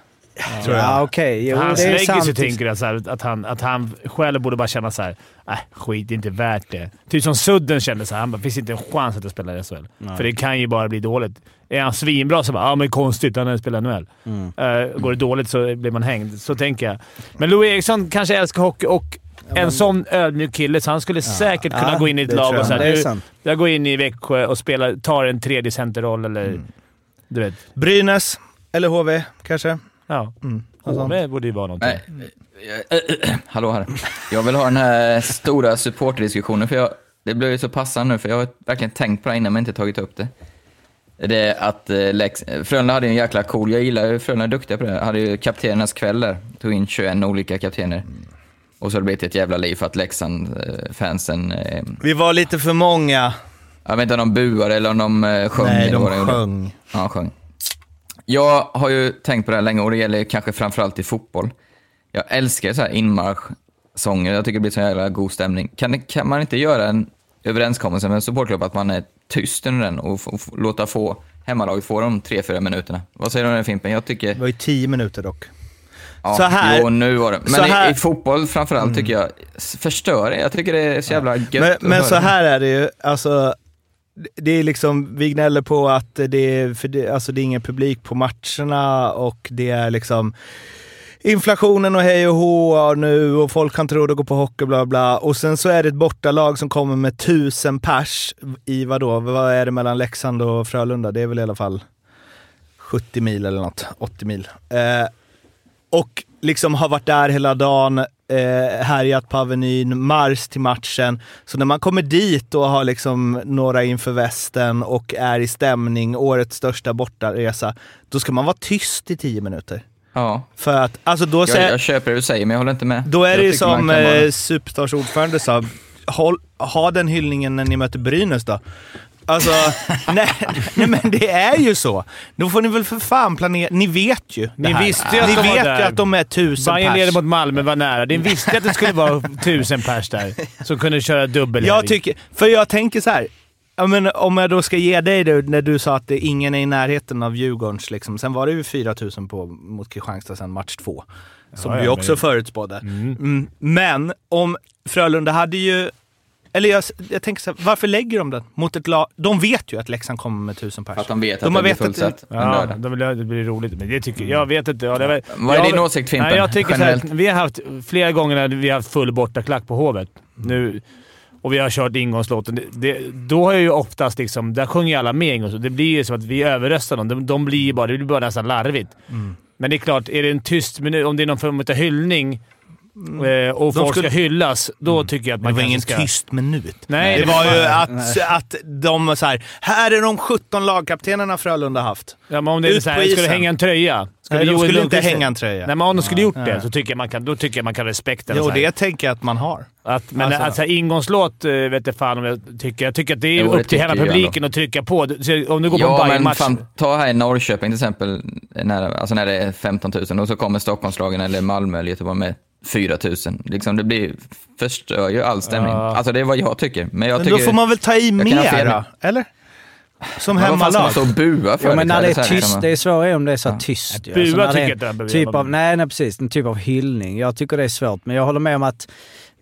Tror jag. Ja, okej. Jo, Hans legacy tänker jag så här, att, han, att han själv borde bara känna så här. Äh, skit, det är inte värt det. Typ som Sudden kände så här. Han bara, finns inte en chans att jag spelar i SHL. För det kan ju bara bli dåligt. Är han svinbra så bara ja men konstigt, han har spelat NHL. Mm. Uh, går det dåligt så blir man hängd. Så tänker jag. Men Louis Eriksson kanske älskar hockey och en sån ödmjuk kille, så han skulle säkert kunna Ja, gå in i ett lag och jag. säga sant. jag går in i Växjö och spelar, tar en tredje centerroll eller... Mm. Du vet. Brynäs eller HV kanske? Ja. Mm. Alltså, HV borde ju vara någonting. Nej, jag- hallå här. Jag vill ha den här stora supporterdiskussionen, för jag, det blir ju så passande nu, för jag har verkligen tänkt på det innan men inte tagit upp det. Det är att eh, Lex, Frölunda hade en jäkla cool, jag gillar ju Frölunda är duktiga på det, hade ju kaptenernas kväll där. Tog in 21 olika kaptener. Och så har det blivit ett jävla liv för att Leksand-fansen, eh, vi var lite för många. jag vet inte om de buade eller om de eh, sjöng. Nej, de sjöng. Ja, sjöng. Jag har ju tänkt på det här länge och det gäller kanske framförallt i fotboll. Jag älskar så här inmarschsånger, jag tycker det blir så jävla god stämning. Kan, det, kan man inte göra en överenskommelse med en supportklubb att man är tyst under den och, låta få hemmalaget få de tre, fyra minuterna? Vad säger du om den Fimpen? Jag tycker... Det var ju tio minuter dock. Ja, Så här- Jo, nu var det. Men här- i, i fotboll framförallt tycker jag, förstör det. Jag tycker det är så jävla gött Men, men så här är det ju, alltså. Det är liksom, vi gnäller på att det är, för det, alltså det är ingen publik på matcherna och det är liksom inflationen och hej och hå nu och folk har inte råd att gå på hockey bla bla. Och sen så är det ett bortalag som kommer med tusen pers i vadå, vad är det mellan Leksand och Frölunda? Det är väl i alla fall 70 mil eller något, 80 mil. Eh, och liksom har varit där hela dagen, eh, härjat på Avenyn, mars till matchen. Så när man kommer dit och har liksom några inför västen och är i stämning, årets största bortaresa, då ska man vara tyst i tio minuter. Ja, För att, alltså då, jag, jag köper det du säger, men jag håller inte med. då är Jag det ju som vara- eh, Superstars ordförande sa, håll, ha den hyllningen när ni möter Brynäs då. Alltså, nej, nej men det är ju så. Då får ni väl för fan planera. Ni vet ju Ni visste ju att Ni de var vet ju där. att de är tusen Bayern pers. leder mot Malmö var nära. Det visste att det skulle vara tusen pers där som kunde köra dubbel Jag tycker, för jag tänker så här. Ja, men om jag då ska ge dig det, när du sa att det, ingen är i närheten av Djurgårdens. Liksom. Sen var det ju 4000 på mot Kristianstad sen match två. Som Ja, vi också men- förutspådde. Mm. Men om Frölunda hade ju... Eller jag, jag tänker så här, varför lägger de den mot ett lag? De vet ju att Leksand kommer med tusen pers. För att de vet att De det har blir det- fullsatt en Ja, lördag. de vill, det blir roligt. Men det tycker jag. vet inte. Ja, det var, Vad är jag- din åsikt, Fimpen? Nej, jag tycker så här, Generellt? Vi har haft flera gånger när vi har haft full bortaklack på Hovet. Mm. Nu, och vi har kört ingångslåten. Det, det, då har jag ju oftast liksom... Där sjunger alla med ingångslåten. Det blir ju som att vi överröstar dem. De, de blir ju bara, det blir bara nästan larvigt. Mm. Men det är klart, är det en tyst minut, om det är någon form av hyllning eh, och folk skulle- ska hyllas, då tycker jag att Mm. Det man var kanske ingen ska... tyst minut. Nej, det det var var- ju att, att de så här, här är de 17 lagkaptenerna Frölunda haft. Ja, men om det är Ut så på här, ska isen. hänga en tröja? Ska Nej, de skulle inte hänga en tröja. Nej, men om de skulle gjort det Ja. så tycker jag man kan, då tycker jag man kan respektera Jo, så här. det tänker jag att man har. Att, men Alltså- alltså, ingångslåt eh, vet jag fan om jag tycker. Jag tycker att det är Jo, det upp till hela publiken att trycka på. Så Om du går på en Ja, men Bayern-match... fan, ta här i Norrköping till exempel, när, alltså när det är 15 000 och så kommer Stockholmslagen eller Malmö eller Göteborg med 4 000. Liksom det blir, förstör ju all stämning. Ja. Alltså det är vad jag tycker. Men jag Men tycker... då får man väl ta i mer eller? Som Men vad fan ska man hemmalag. stå bua för? Ja, men när det Så är tyst, liksom. det är svårare om det är så här tyst. Bua Alltså, när det tycker är jag inte typ av, Nej, nej, precis. En typ av hyllning. Jag tycker det är svårt, men jag håller med om att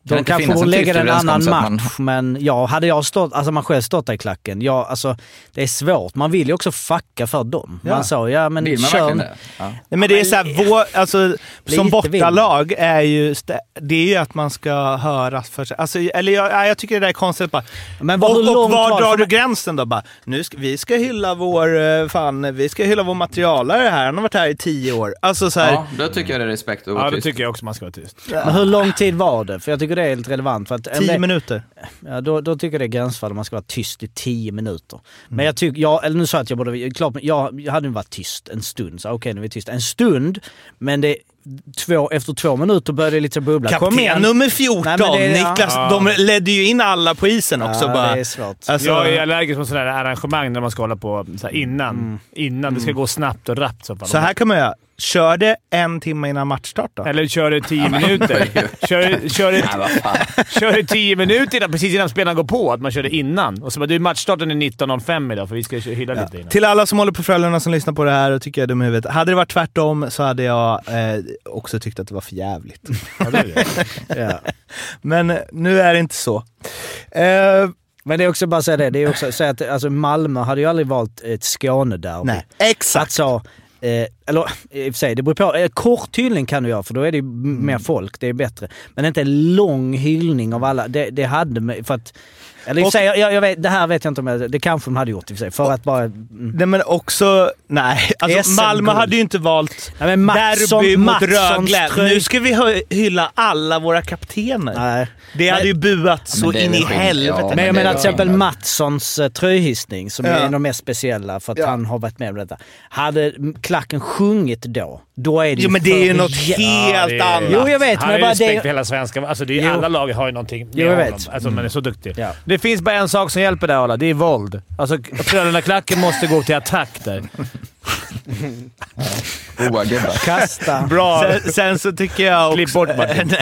de borde en lägga en annan att man- match, men ja, hade jag stått, alltså man själv stått där i klacken, ja, alltså det är svårt. Man vill ju också fucka för dem. Ja. Man sa, ja men Vill man kör... det? Ja. Nej, men det är så här, vår, alltså, som bortalag är ju, det är ju att man ska höras för sig. Alltså, eller jag, jag tycker det där är konstigt bara. Men och, hur och långt var var drar du gränsen då? Bara, nu ska, vi ska hylla vår, eh, fan, vi ska hylla vår materialare här. Han har varit här i tio år. Alltså så här, Ja, då tycker jag det är respekt att Ja, vara då tyst. tycker jag också man ska vara tyst. Men hur lång tid var det? För jag tycker det är lite relevant. För att tio det, minuter. ja, då, då tycker jag det är gränsfall om man ska vara tyst i tio minuter. Mm. Men jag tycker, jag, eller nu sa jag att jag borde, klart, jag, jag hade ju varit tyst en stund. Så okej, nu är vi tysta. En stund, men det, två, efter två minuter började det lite bubbla. Kom Kapten igen! nummer 14, Nej, men det är- Niklas. ja. De ledde ju in alla på isen också. ja, bara. det är svårt. Alltså, jag är allergisk mot sådana här arrangemang när man ska hålla på så här innan. Innan. Det ska gå snabbt och rappt. Så. Så här kan man göra. Kör det en timme innan matchstart då. Eller kör det tio minuter. Kör, kör, det, kör det tio minuter innan, precis innan spelarna går på. Att man kör det innan. Och så bara, du, matchstarten är 19.05 idag, för vi ska hylla lite innan. Till alla som håller på Frölunda som lyssnar på det här och tycker jag är dum i huvudet. Hade det varit tvärtom så hade jag eh, också tyckt att det var för jävligt. Ja, det. Ja. Men eh, nu är det inte så. Eh, Men det är också bara att säga det, det är också, säga att alltså Malmö hade ju aldrig valt ett Skånederby. nej, exakt. Alltså, eh, eller i och för sig, det beror på. Eh, kort hyllning kan du göra för då är det ju m- mer folk, det är bättre. Men inte en lång hyllning av alla. Det, det hade för att... Eller och sig, jag, jag vet, det här vet jag inte om jag, det kanske de hade gjort i och för sig. För att bara... Mm. Nej men också, nej. Alltså. Malmö hade ju inte valt Nej, men Mattsson- derby mot Rögle. Nu ska vi hylla alla våra kaptener. Nej. Det hade ju buat så är in i helvete. Ja, Men jag menar är till exempel. Mattssons eh, tröjhissning som är Ja. en av de mest speciella för att Ja. han har varit med om detta. Hade klacken sjungit då, då är det Jo men det är ju något helt är- annat. Jo, jag vet, Han men har ju bara respekt det- för hela svenska. Alltså, det är, Jo. alla lag har ju någonting med Jo, jag honom. vet. Alltså, man är så duktig. Ja. Det finns bara en sak som hjälper där Arla. Det är våld. Alltså, Frölunda-klacken måste gå till attack där. Kasta. Bra. Sen, sen så tycker jag också... Klipp bort Martin.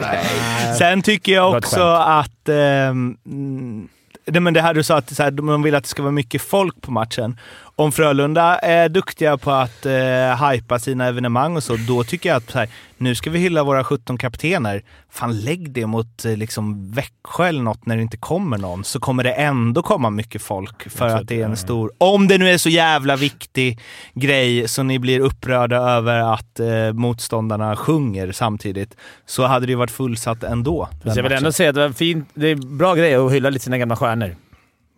Nej. Sen tycker jag också att... mm, det, men det här du sa, att så här, de vill att det ska vara mycket folk på matchen. Om Frölunda är duktiga på att eh, hypa sina evenemang och så, då tycker jag att här, nu ska vi hylla våra 17 kaptener. Fan, lägg det mot eh, liksom Växjö eller något när det inte kommer någon, så kommer det ändå komma mycket folk för att det är en stor... Om det nu är så jävla viktig grej så ni blir upprörda över att eh, motståndarna sjunger samtidigt, så hade det ju varit fullsatt ändå. Jag vill ändå säga att det, var fint, det är bra grej att hylla lite sina gamla stjärnor.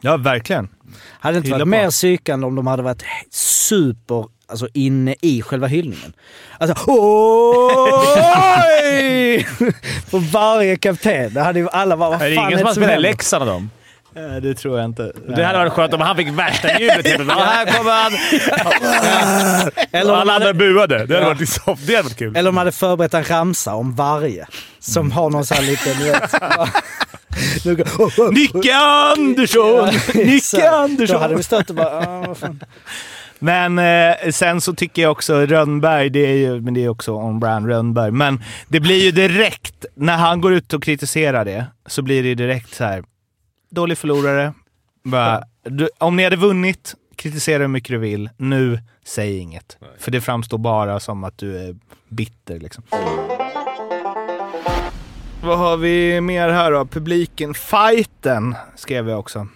Ja, verkg Hade det inte Hylla varit på. mer psykande om de hade varit super alltså, inne i själva hyllningen? Alltså oj! På varje kapten. Det hade ju alla bara, vad Är det fan ingen som har spelat? Leksand av dem? Det tror jag inte. Det hade varit skönt om han fick värsta jublet. Ja, här kommer han! Eller om, alla andra hade, buade. Det hade varit, så, det hade varit kul. eller om de hade förberett en ramsa om varje. Som har någon sån här liten... du vet, Nicke Andersson! Nicke Exakt. Då Andersson! hade vi stått och bara... "Ah, vad fan." Men eh, sen så tycker jag också Rönnberg, det är ju, men det är också on-brand Rönnberg, men det blir ju direkt, när han går ut och kritiserar det, så blir det ju direkt så här. dålig förlorare. Bara, du, om ni hade vunnit, kritisera hur mycket du vill. Nu, säg inget. För det framstår bara som att du är bitter liksom. Vad har vi mer här då? Publiken. Fighten skrev jag också.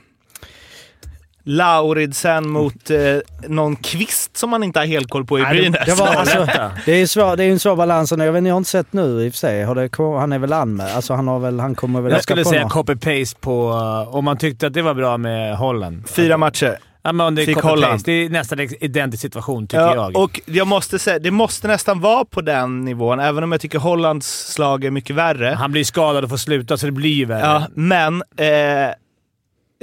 Lauridsen mot eh, någon kvist som man inte har helt koll på i Brynäs. Det, var, alltså, det är ju svår, det är en svår balans. Jag, vet, inte, jag har inte sett nu i och för sig. Har det, han är väl anmäld? Alltså han, har väl, han kommer väl Jag skulle säga copy-paste på... uh, Om man tyckte att det var bra med Holland. Fyra matcher. Ja, men det Fick. Holland. Det är nästan en identisk situation, tycker Ja, jag. och jag måste säga, det måste nästan vara på den nivån, även om jag tycker Hollands slag är mycket värre. Han blir skadad och får sluta, så det blir ju värre. Ja, men... Eh,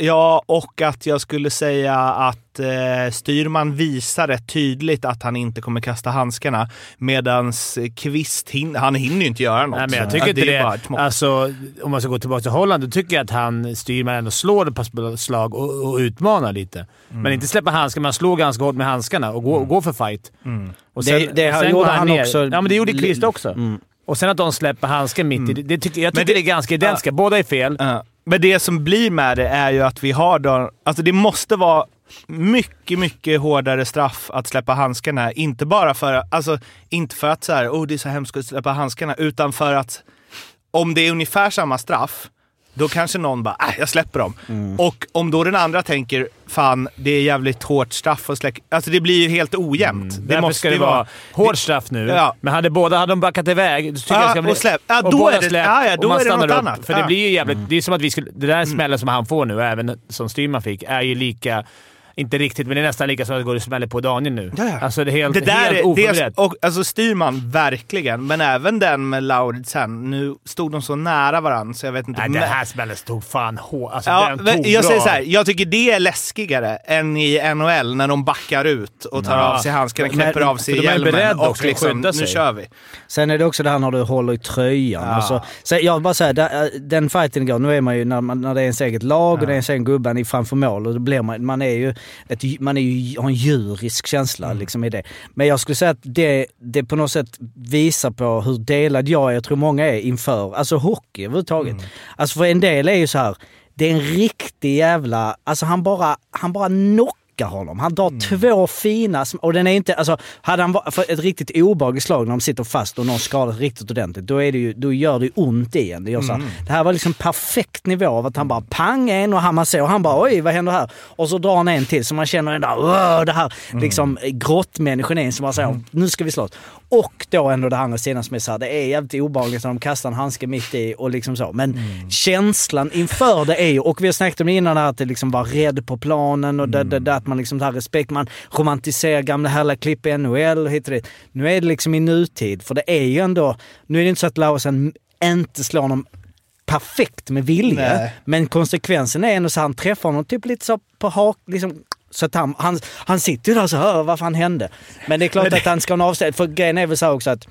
ja, och att jag skulle säga att eh, Styrman visar rätt tydligt att han inte kommer kasta handskarna. Medans Kvist, hin han hinner ju inte göra något. Nej, men jag tycker inte är det. mått. Alltså, om man ska gå tillbaka till Holland, då tycker jag att han, Styrman, ändå slår ett par slag och, och utmanar lite. Mm. Men inte släppa handskarna. Man slår ganska hårt med handskarna och går, går för fight. Mm. Och Det- det och gjorde han ner. också. Ja, men det gjorde Kvist också. Mm. Och sen att de släpper handsken mitt i det, det tycker, jag tycker det- det, är ganska identiska. Båda är fel. Ja. Men det som blir med det är ju att vi har då, alltså det måste vara mycket, mycket hårdare straff att släppa handskarna. Inte bara för, alltså, inte för att så här, oh, det är så hemskt att släppa handskarna, utan för att om det är ungefär samma straff, då kanske någon bara, äh, jag släpper dem. Och om då den andra tänker, fan, det är jävligt hårt straff att släcka... Alltså det blir ju helt ojämnt. Det Därför måste ska det vara hård straff nu. Ja. Men hade båda hade de backat iväg, då tycker Ja, jag ska bli, och släpp. Ja, och då båda är det- släpp, ja, ja, då och man är det något upp. annat. För Ja. det blir ju jävligt... Det är som att vi skulle... Det där smällen som han får nu, även som Styrman fick, är ju lika... Inte riktigt, men det är nästan lika som att det går och smäller på Daniel nu. Ja, ja. Alltså det är helt, Det där helt är, det, oförberett. och, alltså Styrman, verkligen. Men även den med Lauridsen. Nu stod de så nära varandra så jag vet inte. Nej, Men- den här smällen stod fan hårt. Alltså, Ja, den men tog jag bra. säger så här, jag tycker det är läskigare än i NHL när de backar ut och tar Ja. av sig handskarna, knäpper av sig för de är hjälmen beredda och också att liksom, skydda nu sig. kör vi. Sen är det också det här när du håller i tröjan. Ja. Alltså, så jag bara säga, där, den fighten igår, nu är man ju när, man, när det är ens eget lag och det är ens egen gubbe i framför mål och då blir man, man är ju... ett, man är ju, har en djurisk känsla liksom i det. Men jag skulle säga att det, det på något sätt visar på hur delad jag är, jag tror många är inför, alltså hockey överhuvudtaget. Alltså för en del är ju så här det är en riktig jävla... Alltså han bara, han bara knockar honom. Han drar två fina... Och den är inte... Alltså, hade han för ett riktigt obehagligt slag när de sitter fast och någon skadas riktigt ordentligt, då, är det ju, då gör det ont i en. Det, gör så här, det här var liksom perfekt nivå av att han bara pang en och ser och han bara oj vad händer här? Och så drar han en till så man känner den där det här liksom grottmänniskan in som bara säger nu ska vi slåss. Och då ändå det andra sidan som är så här, det är jävligt obehagligt när de kastar en handske mitt i och liksom så. Men känslan inför det är ju, och vi har snackat om det innan, att det liksom var rädd på planen och det, det, det, att man liksom har respekt, man romantiserar gamla härliga klipp i NHL och hit och dit. Nu är det liksom i nutid, för det är ju ändå, nu är det inte så att Laursen inte slår honom perfekt med vilja. Nej. Men konsekvensen är ändå så att han träffar honom typ lite så på hak, liksom, så att han, han, han sitter ju där så här, vad fan hände? Men det är klart att han ska ha en avstängning, för grejen är väl så också att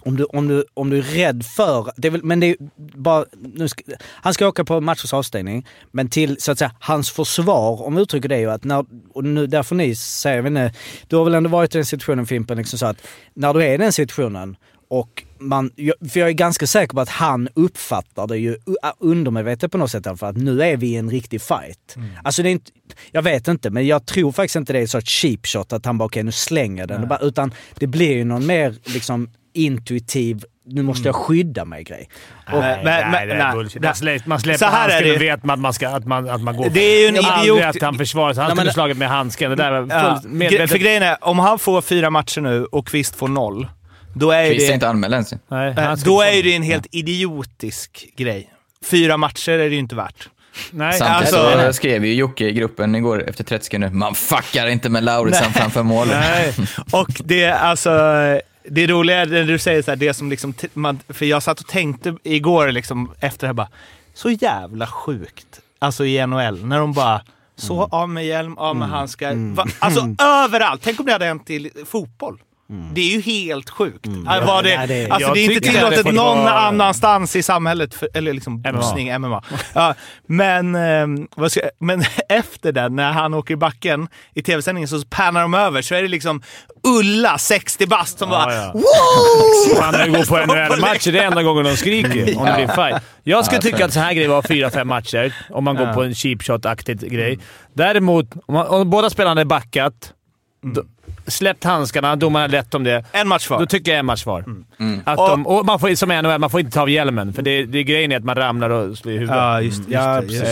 om du, om, du, om du är rädd för... Det väl, men det är bara, ska, han ska åka på matchers avstängning, men till så att säga hans försvar, om vi uttrycker det, är ju att när, och nu, där får ni säga, jag vet inte, du har väl ändå varit i den situationen Fimpen, liksom så att när du är i den situationen och man, för jag är ganska säker på att han uppfattar det ju u- undermedvetet på något sätt fall, att nu är vi i en riktig fight. Alltså det är inte, jag vet inte, men jag tror faktiskt inte det är så cheap shot att han bara okej nu slänger den. Bara, utan det blir ju någon mer liksom intuitiv, nu måste jag skydda mig grej. Och, Nej, men- nej, men- det är nej. bullshit. Man släpper, man släpper Så här är handsken det. och vet man att man, ska, att man, att man går Det är ju en har aldrig idiot- att han försvarar sig. Han skulle men- slagit med handsken. Det där var Ja. medvetet. För grejen är, om han får fyra matcher nu och Kvist får noll, då är Kvist är det... inte anmäld ens. Nej, Då är det en helt idiotisk grej. Fyra matcher är det ju inte värt. Nej, Samtidigt alltså- så skrev ju Jocke i gruppen igår efter 30 sekunder, man fuckar inte med Lauritsen framför målet. Nej. Och det är alltså... Det roliga är när du säger så här, det som liksom... Man, för jag satt och tänkte igår liksom efter det här bara, så jävla sjukt. Alltså i NHL, när de bara så av med hjälm, av med handskar. Va, alltså överallt! Tänk om det hade hänt i fotboll. Det är ju helt sjukt. Äh, var det, Ja, det är- alltså, det är inte tillåtet någon vara- annanstans i samhället, för, eller liksom MMA. boxning, MMA. Ja, men, vad ska, men efter den, när han åker i backen i tv-sändningen, så pannar de över så är det liksom Ulla, 60 bast, som bara ja. wow! Han går på NHL-matcher, det är enda gången de skriker om det blir fight. Jag skulle Ja, tycka att så här grejer var fyra, fem matcher, om man går på en cheap shot-aktig grej. Däremot, om, man, om båda spelarna hade backat, då, släppt handskarna, domaren hade rätt om det, En match kvar. då tycker jag en match var. Mm. Att de, och man får, som NHL, man får inte ta av hjälmen, för det, det grejen är att man ramlar och slår i huvudet. Ja, just, just ja, precis.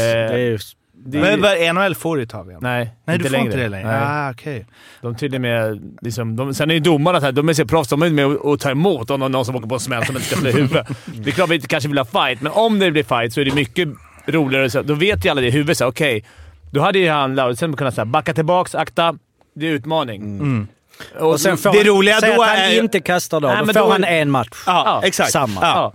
Just. Det är- Men vad- NHL får du ta igen. Nej, Nej, inte du får längre. inte det längre. Nej. Ah, okej. De tydligen med, liksom, de, sen är ju domarna så här, de är så proffs. De är med och, och tar emot om någon, någon som åker på en smäll som inte ska slå i huvudet. Det är klart vi inte kanske vill ha fight, men om det blir fight så är det mycket roligare. Så, då vet ju alla det i huvudet. så Okej, då hade ju han, Lauritsen, kunnat säga backa tillbaks, akta. Det är utmaning. Mm. Och sen får Det han, roliga då att han är inte kastar då, Nej, då får då- han en match. Ja, Ja, exakt. samma. Ja.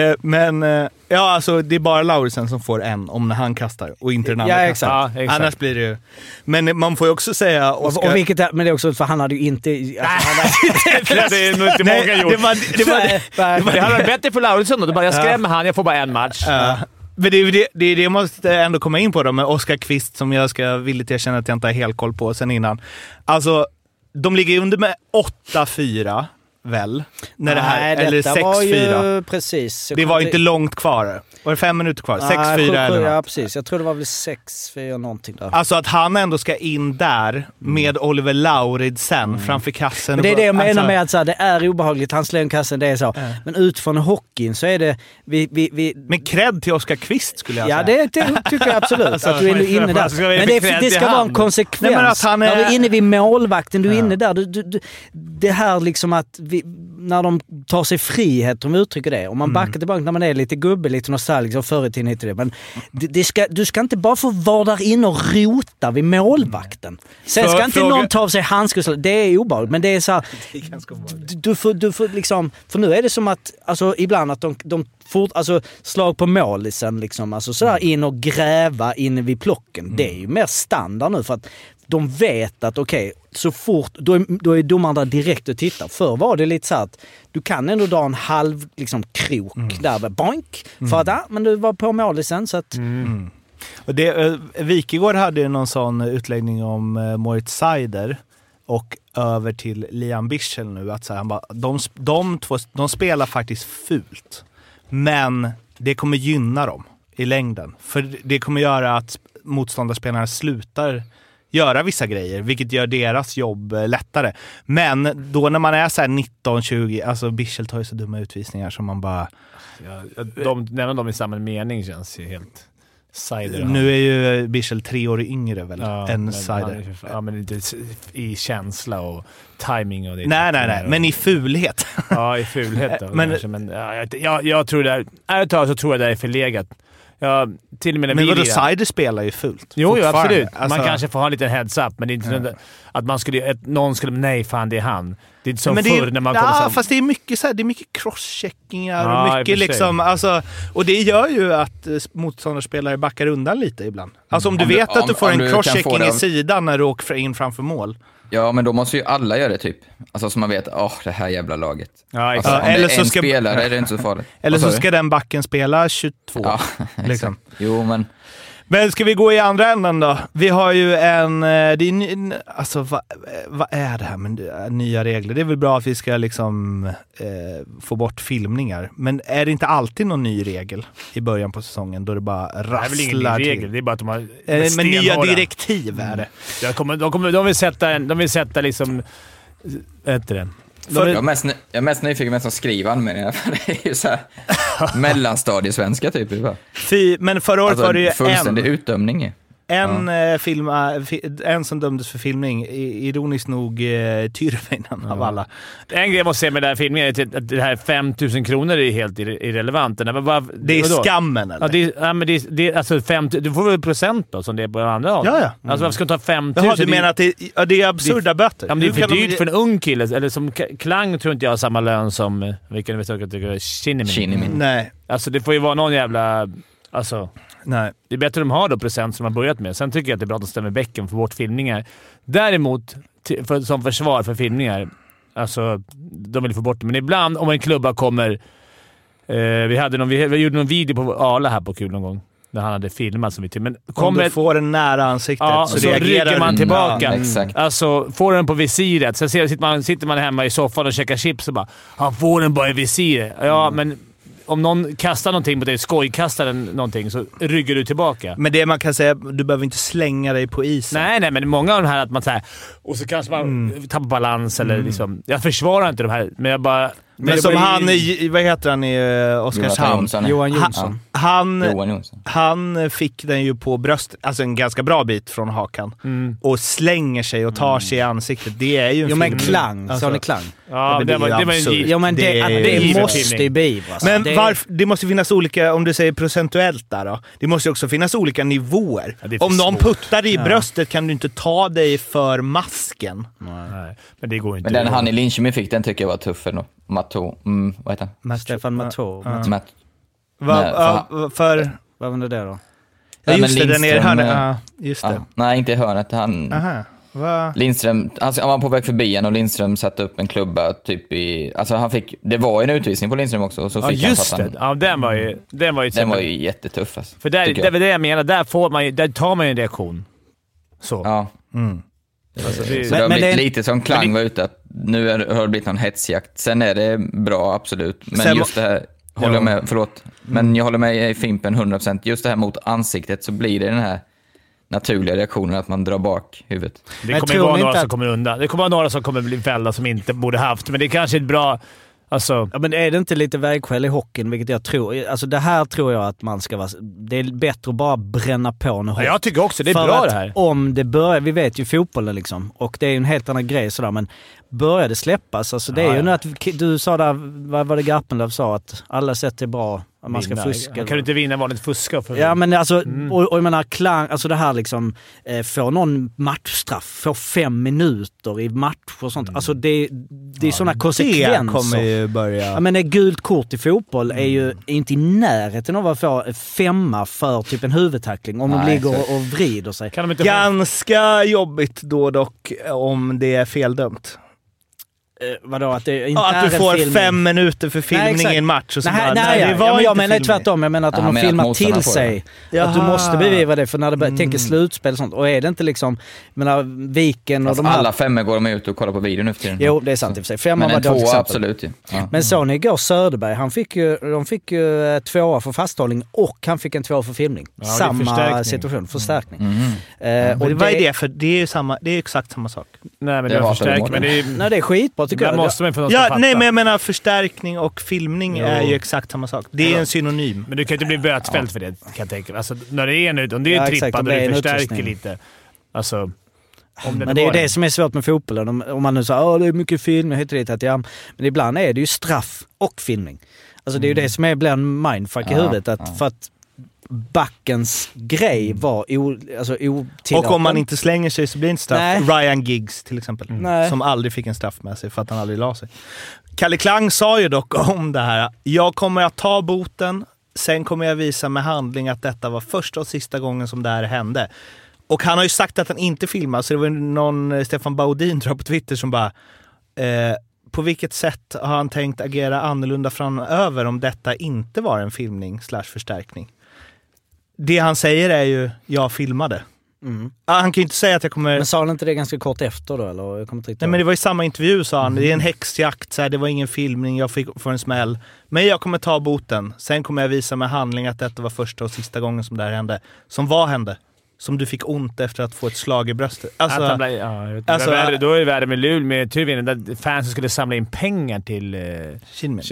Eh, Men eh, ja, alltså det är bara Lauritsen som får en om han kastar och inte den andra Ja, kastar. exakt. Ja, exakt. Annars blir det ju... Men man får ju också säga... Och, Oscar, och vilket är, men det är också för han hade ju inte... Alltså, hade, det är nog inte många gjort. det var, det var, Nej, Det hade varit bättre för Lauritsen då. Du bara, jag skrämmer han, jag får bara en match. Ja. Men det det, det, det måste ändå komma in på då med Oskar Kvist som jag ska villigt erkänna att jag inte har helt koll på sen innan. Alltså, de ligger under med 8-4 väl? När det här, Nej, eller detta var 6-4. ju precis. Det var inte långt kvar. Var det fem minuter kvar? 6-4 Nej, sju- eller något. Ja, precis. Jag tror det var väl 6-4 någonting där. Alltså att han ändå ska in där med Oliver Lauridsen framför kassen. Mm. Men det är det jag menar Alltså, med att så här, det är obehagligt, han slår in kassen, det är så. Men utifrån hockeyn så är det... Vi, vi, vi, Men cred till Oskar Kvist skulle jag Ja, säga. det, det tycker jag absolut. Alltså, att du är inne där. Ska vi Men det, det ska vara en konsekvens. Nej, men att han är- När du är inne vid målvakten, du är inne där. Du, du, du, det här liksom att vi, när de tar sig frihet, om vi uttrycker det. Om man backar tillbaka när man är lite gubbe, lite nostalgisk och förr i tiden och det. Men det, det ska, du ska inte bara få vara där inne och rota vid målvakten. Sen Frå- ska inte fråga- någon ta av sig så. Det är obehagligt. Men det är så här, du, du, får, du får liksom... För nu är det som att, alltså ibland att de, de fort, alltså slag på målisen liksom, alltså sådär in och gräva inne vid plocken. Det är ju mer standard nu för att de vet att okej, så fort, då är, då är domaren där direkt och tittar. Förr var det lite så att du kan ändå dra en halv liksom, krok där, med boink, för att ja, men du var på målisen så att Och det, eh, Wikegård hade ju någon sån utläggning om eh, Moritz Seider och över till Liam Bichel nu. Att så här, han bara, de, de, två, de spelar faktiskt fult, men det kommer gynna dem i längden. För det kommer göra att motståndarspelarna slutar göra vissa grejer, vilket gör deras jobb eh, lättare. Men då när man är så här 19-20, alltså Bichel tar ju så dumma utvisningar som man bara... Ja, de, nämna dem i samma mening känns ju helt... Cider. Nu är ju Bichel tre år yngre väl, Ja, än men han är- Ja, men inte i känsla och timing och det. Nej, nej, nej, men i fulhet. Ja, i fulhet då, Men- kanske. Men ja, jag, jag, jag tror det är... Ärligt talat så tror jag det är förlegat. Ja, till och med när Men vi vadå, Cider spelar ju fult. Jo, jo absolut. Alltså- man kanske får ha en liten heads-up, men det är inte så att man skulle... Att någon skulle... Nej, fan det är han. Det är inte som men förr är, när man ja, kom fast det är mycket, så här, det är mycket crosscheckingar Ja, och mycket liksom, alltså, och det gör ju att eh, motståndarspelare backar undan lite ibland. Alltså om du Om du- vet att om- du får om en du kan få crosschecking i sidan när du åker in framför mål. Ja, men då måste ju alla göra det typ. Alltså så man vet, åh, det här jävla laget. Ja, Alltså, om eller det är så en ska- spelare är det inte så farligt. Eller så ska den backen spela 22. Ja, liksom. Jo, men Men ska vi gå i andra änden då? Vi har ju en... eh, Det är, ny- alltså vad, vad är det här med eh, nya regler? Det är väl bra att vi ska liksom eh, få bort filmningar. Men är det inte alltid någon ny regel i början på säsongen då det bara Det är väl ingen rasslar ny till? regel. Det är bara att de har... Eh, Men nya direktiv är det. Jag kommer, de, kommer, de vill sätta en... De vill sätta liksom... Vad heter det? De jag, vill, är mest, jag är mest nyfiken vem som skriver anmälningarna, för det är ju så här mellanstadiesvenska typ. Fy, men förra året Alltså var det ju fullständig en, utdömning ju. En, eh, film, eh, en som dömdes för filmning. Ironiskt nog eh, Tyrväinen av alla. en grej jag måste säga med den här filmen är att- det här 5000 kronor är helt irre- irrelevant. Den här- vad- Det är vadå? skammen eller? Ja, det, är- ja, men det, är- det, är alltså 50, du får väl procent då, som det är på andra håll? Ja, ja. Alltså varför ska du ta 5000? Jaha, du Det- menar att det, ja, det är absurda böter? Ja, men det är för kan de- dyrt för en ung kille. Eller som Klang tror inte jag har samma lön som... Vilken inte tycker Shinnimin. Shinnimin. Nej, Alltså det får ju vara någon jävla... Alltså, nej. det är bättre att de har då procent som de har börjat med. Sen tycker jag att det är bra att de stämmer bäcken för bort filmningar. Däremot, för, som försvar för filmningar, alltså de vill få bort det. Men ibland om en klubba kommer... Eh, vi, hade någon, vi, vi gjorde någon video på Arla här på kul någon gång. När han hade filmat som vi till. Men Om kommer du får den nära ansiktet Ja, så, så reagerar rycker man tillbaka. Ja, exakt. Alltså, får den på visiret. Sen ser- sitter man, sitter man hemma i soffan och käkar chips och bara “Han får den bara i visiret”. Ja, Mm. men om någon kastar någonting på dig, skojkastar den någonting, så ryggar du tillbaka. Men det man kan säga, du behöver inte slänga dig på isen. Nej, nej, men många av de här att man såhär... Och så kanske man Mm. tappar balans eller liksom... Jag försvarar inte de här, men jag bara... Men det som ju- han i, vad heter han i eh, Oskarshamn? Jonsson. Johan Ja. Jonsson. Han, Johan Jonsson. han fick den ju på bröstet, alltså en ganska bra bit från hakan. Mm. Och slänger sig och tar sig i ansiktet. Det är ju en Jo men klang, Alltså. sa ni klang? Ja, men det, det var, det var en giv- Jo men det, Det är- det, är måste ju beivras. Men det, varför, det måste finnas olika, om du säger procentuellt där då. Det måste ju också finnas olika nivåer. Ja, om någon svårt. puttar dig i bröstet kan du inte ta dig för masken. Nej, men det går inte. Men den han i Linköping fick, den tycker jag var tuff ändå. Matto. Mm, vad heter han? Stefan Matå. Matt. Va, Nej, ja, för... Vad var det då? Ja, just det, den är i hörnet. eh, Ja, just det. Ja, nej, inte i hörnet. Han... Aha. Va? Lindström, alltså han var på väg förbi en och Lindström satte upp en klubba typ i... Alltså han fick... Det var ju en utvisning på Lindström också. Och så Ja, fick han just för att det. han, Ja, den var ju... Den var ju, Den var ju jättetuff alltså. För där, det väl det jag menar. Där, får man ju, där tar man ju en reaktion. Så. Ja. Mm. Alltså, det, Så Men- det har men blivit det- lite som Klang var ute, att nu är, har det blivit någon hetsjakt. Sen är det bra, absolut. Men Sen just det här, håller jag med, förlåt, men jag håller med i Fimpen 100%. Just det här mot ansiktet så blir det den här naturliga reaktionen att man drar bak huvudet. det Men kommer vara några inte som att- kommer undan. Det kommer vara några som kommer bli fällda som inte borde haft, men det är kanske är ett bra... Alltså, Ja, men är det inte lite vägskäl i hockeyn, vilket jag tror. Alltså det här tror jag att man ska vara... Det är bättre att bara bränna på nu ja, jag tycker också det är För bra att det här. om det börjar, vi vet ju fotbollen liksom, och det är ju en helt annan grej sådär, men börjar det släppas, alltså det är Ja, ju ja. nu att, du sa där, vad var det Garpenlöv sa, att alla sätt är bra, man ska Vinna. fuska. Kan du inte vinna vanligt fuska? För Ja men alltså, Mm. och, och jag menar klang, alltså det här liksom, eh, få någon matchstraff, få fem minuter i match och sånt. Alltså det, det är sådana Det konsekvenser. kommer ju börja... Ja men ett gult kort i fotboll är ju inte i närheten av att få femma för typ en huvudtackling om de Nej, ligger så- och, och vrider sig. Kan de inte få... Ganska jobbigt då dock om det är feldömt. Eh, vadå, att det inte Ja, är att du får filmning. fem minuter för filmning exakt. i en match och så Nej, bara, nej, det ja. var ja, men jag menar filmning. tvärtom. Jag menar att Ja, om de filmar till sig. Att du måste beviva det, för när det bör- Mm. tänker slutspel och sånt. Och är det inte liksom, jag menar Viken och Fast de här... alla femmor går de ut och kollar på video nu för tiden. Jo, det är sant i och för sig. Femman Men var en ett dåligt tvåa absolut ju. Ja. Men såg ni igår Söderberg? Han fick ju, de fick ju eh, tvåa för fasthållning och han fick en tvåa för filmning. är Samma förstärkning. situation, förstärkning. Mhm. Eh, Och och vad är det? För det är ju samma, det är exakt samma sak. Nej, men Det det var. Men det är, Nej, det är skitbra tycker där jag. måste man någon som Ja, fattar. nej, men jag menar förstärkning och filmning Jo. är ju exakt samma sak. Det är en synonym. Men du kan ju inte bli bötfälld för det, kan jag tänka mig. Alltså, när det är en, om det är Ja, om och det du förstärker lite. Alltså, om Men det är ju det som är svårt med fotbollen. Om, om man nu säger att det är mycket film hit och dit. Att ja, men ibland är det ju straff och filmning. Alltså det är ju det som är, blir en mindfuck i Ja, huvudet. Att, ja. För att backens grej var o, alltså otillåten. Och om man inte slänger sig så blir det inte straff. Nej. Ryan Giggs till exempel. Nej. Som aldrig fick en straff med sig för att han aldrig la sig. Kalle Klang sa ju dock om det här. Jag kommer att ta boten, sen kommer jag visa med handling att detta var första och sista gången som det här hände. Och han har ju sagt att han inte filmar, så det var någon, eh, Stefan Baudin tror jag på Twitter som bara eh, på vilket sätt har han tänkt agera annorlunda framöver om detta inte var en filmning slash förstärkning? Det han säger är ju, jag filmade. Mm. Han kan ju inte säga att jag kommer... Men sa han inte det ganska kort efter då eller? Jag kommer inte Nej men det var i samma intervju sa han, det är en häxjakt, så här, det var ingen filmning, jag fick få en smäll. Men jag kommer ta boten, sen kommer jag visa med handling att detta var första och sista gången som det här hände. Som vad hände? Som du fick ont efter att få ett slag i bröstet. Alltså, att han blev, ja, vet, alltså- värre, då är det värre med Luleå med Tyrvinen, där fansen skulle samla in pengar till eh, Kinnamin.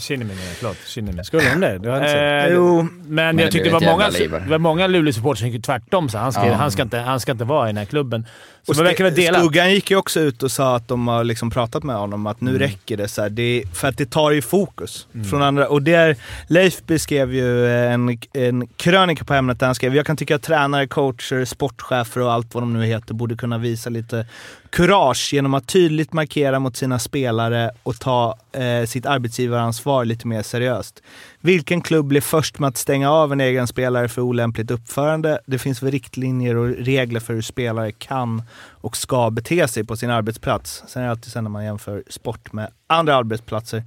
Kinnamin. Förlåt, Kinnamin. Skulle de det? Det har inte sett. Eh, Jo, men det jag tyckte det var många, det var många Luleå-supportrar som gick tvärtom. Så han, ska, Ja. han, ska inte, han ska inte vara i den här klubben. Och man verkar vara. Skuggan gick ju också ut och sa att de har liksom pratat med honom att Mm. nu räcker det. Så här, det för att det tar ju fokus från andra. Och där, Leif beskrev ju en, en krönika på ämnet där han skrev, jag kan tycka att tränare, coacher, sportchefer och allt vad de nu heter borde kunna visa lite kurage genom att tydligt markera mot sina spelare och ta eh, sitt arbetsgivaransvar lite mer seriöst. Vilken klubb blir först med att stänga av en egen spelare för olämpligt uppförande? Det finns väl riktlinjer och regler för hur spelare kan och ska bete sig på sin arbetsplats. Sen är det alltid sen när man jämför sport med andra arbetsplatser.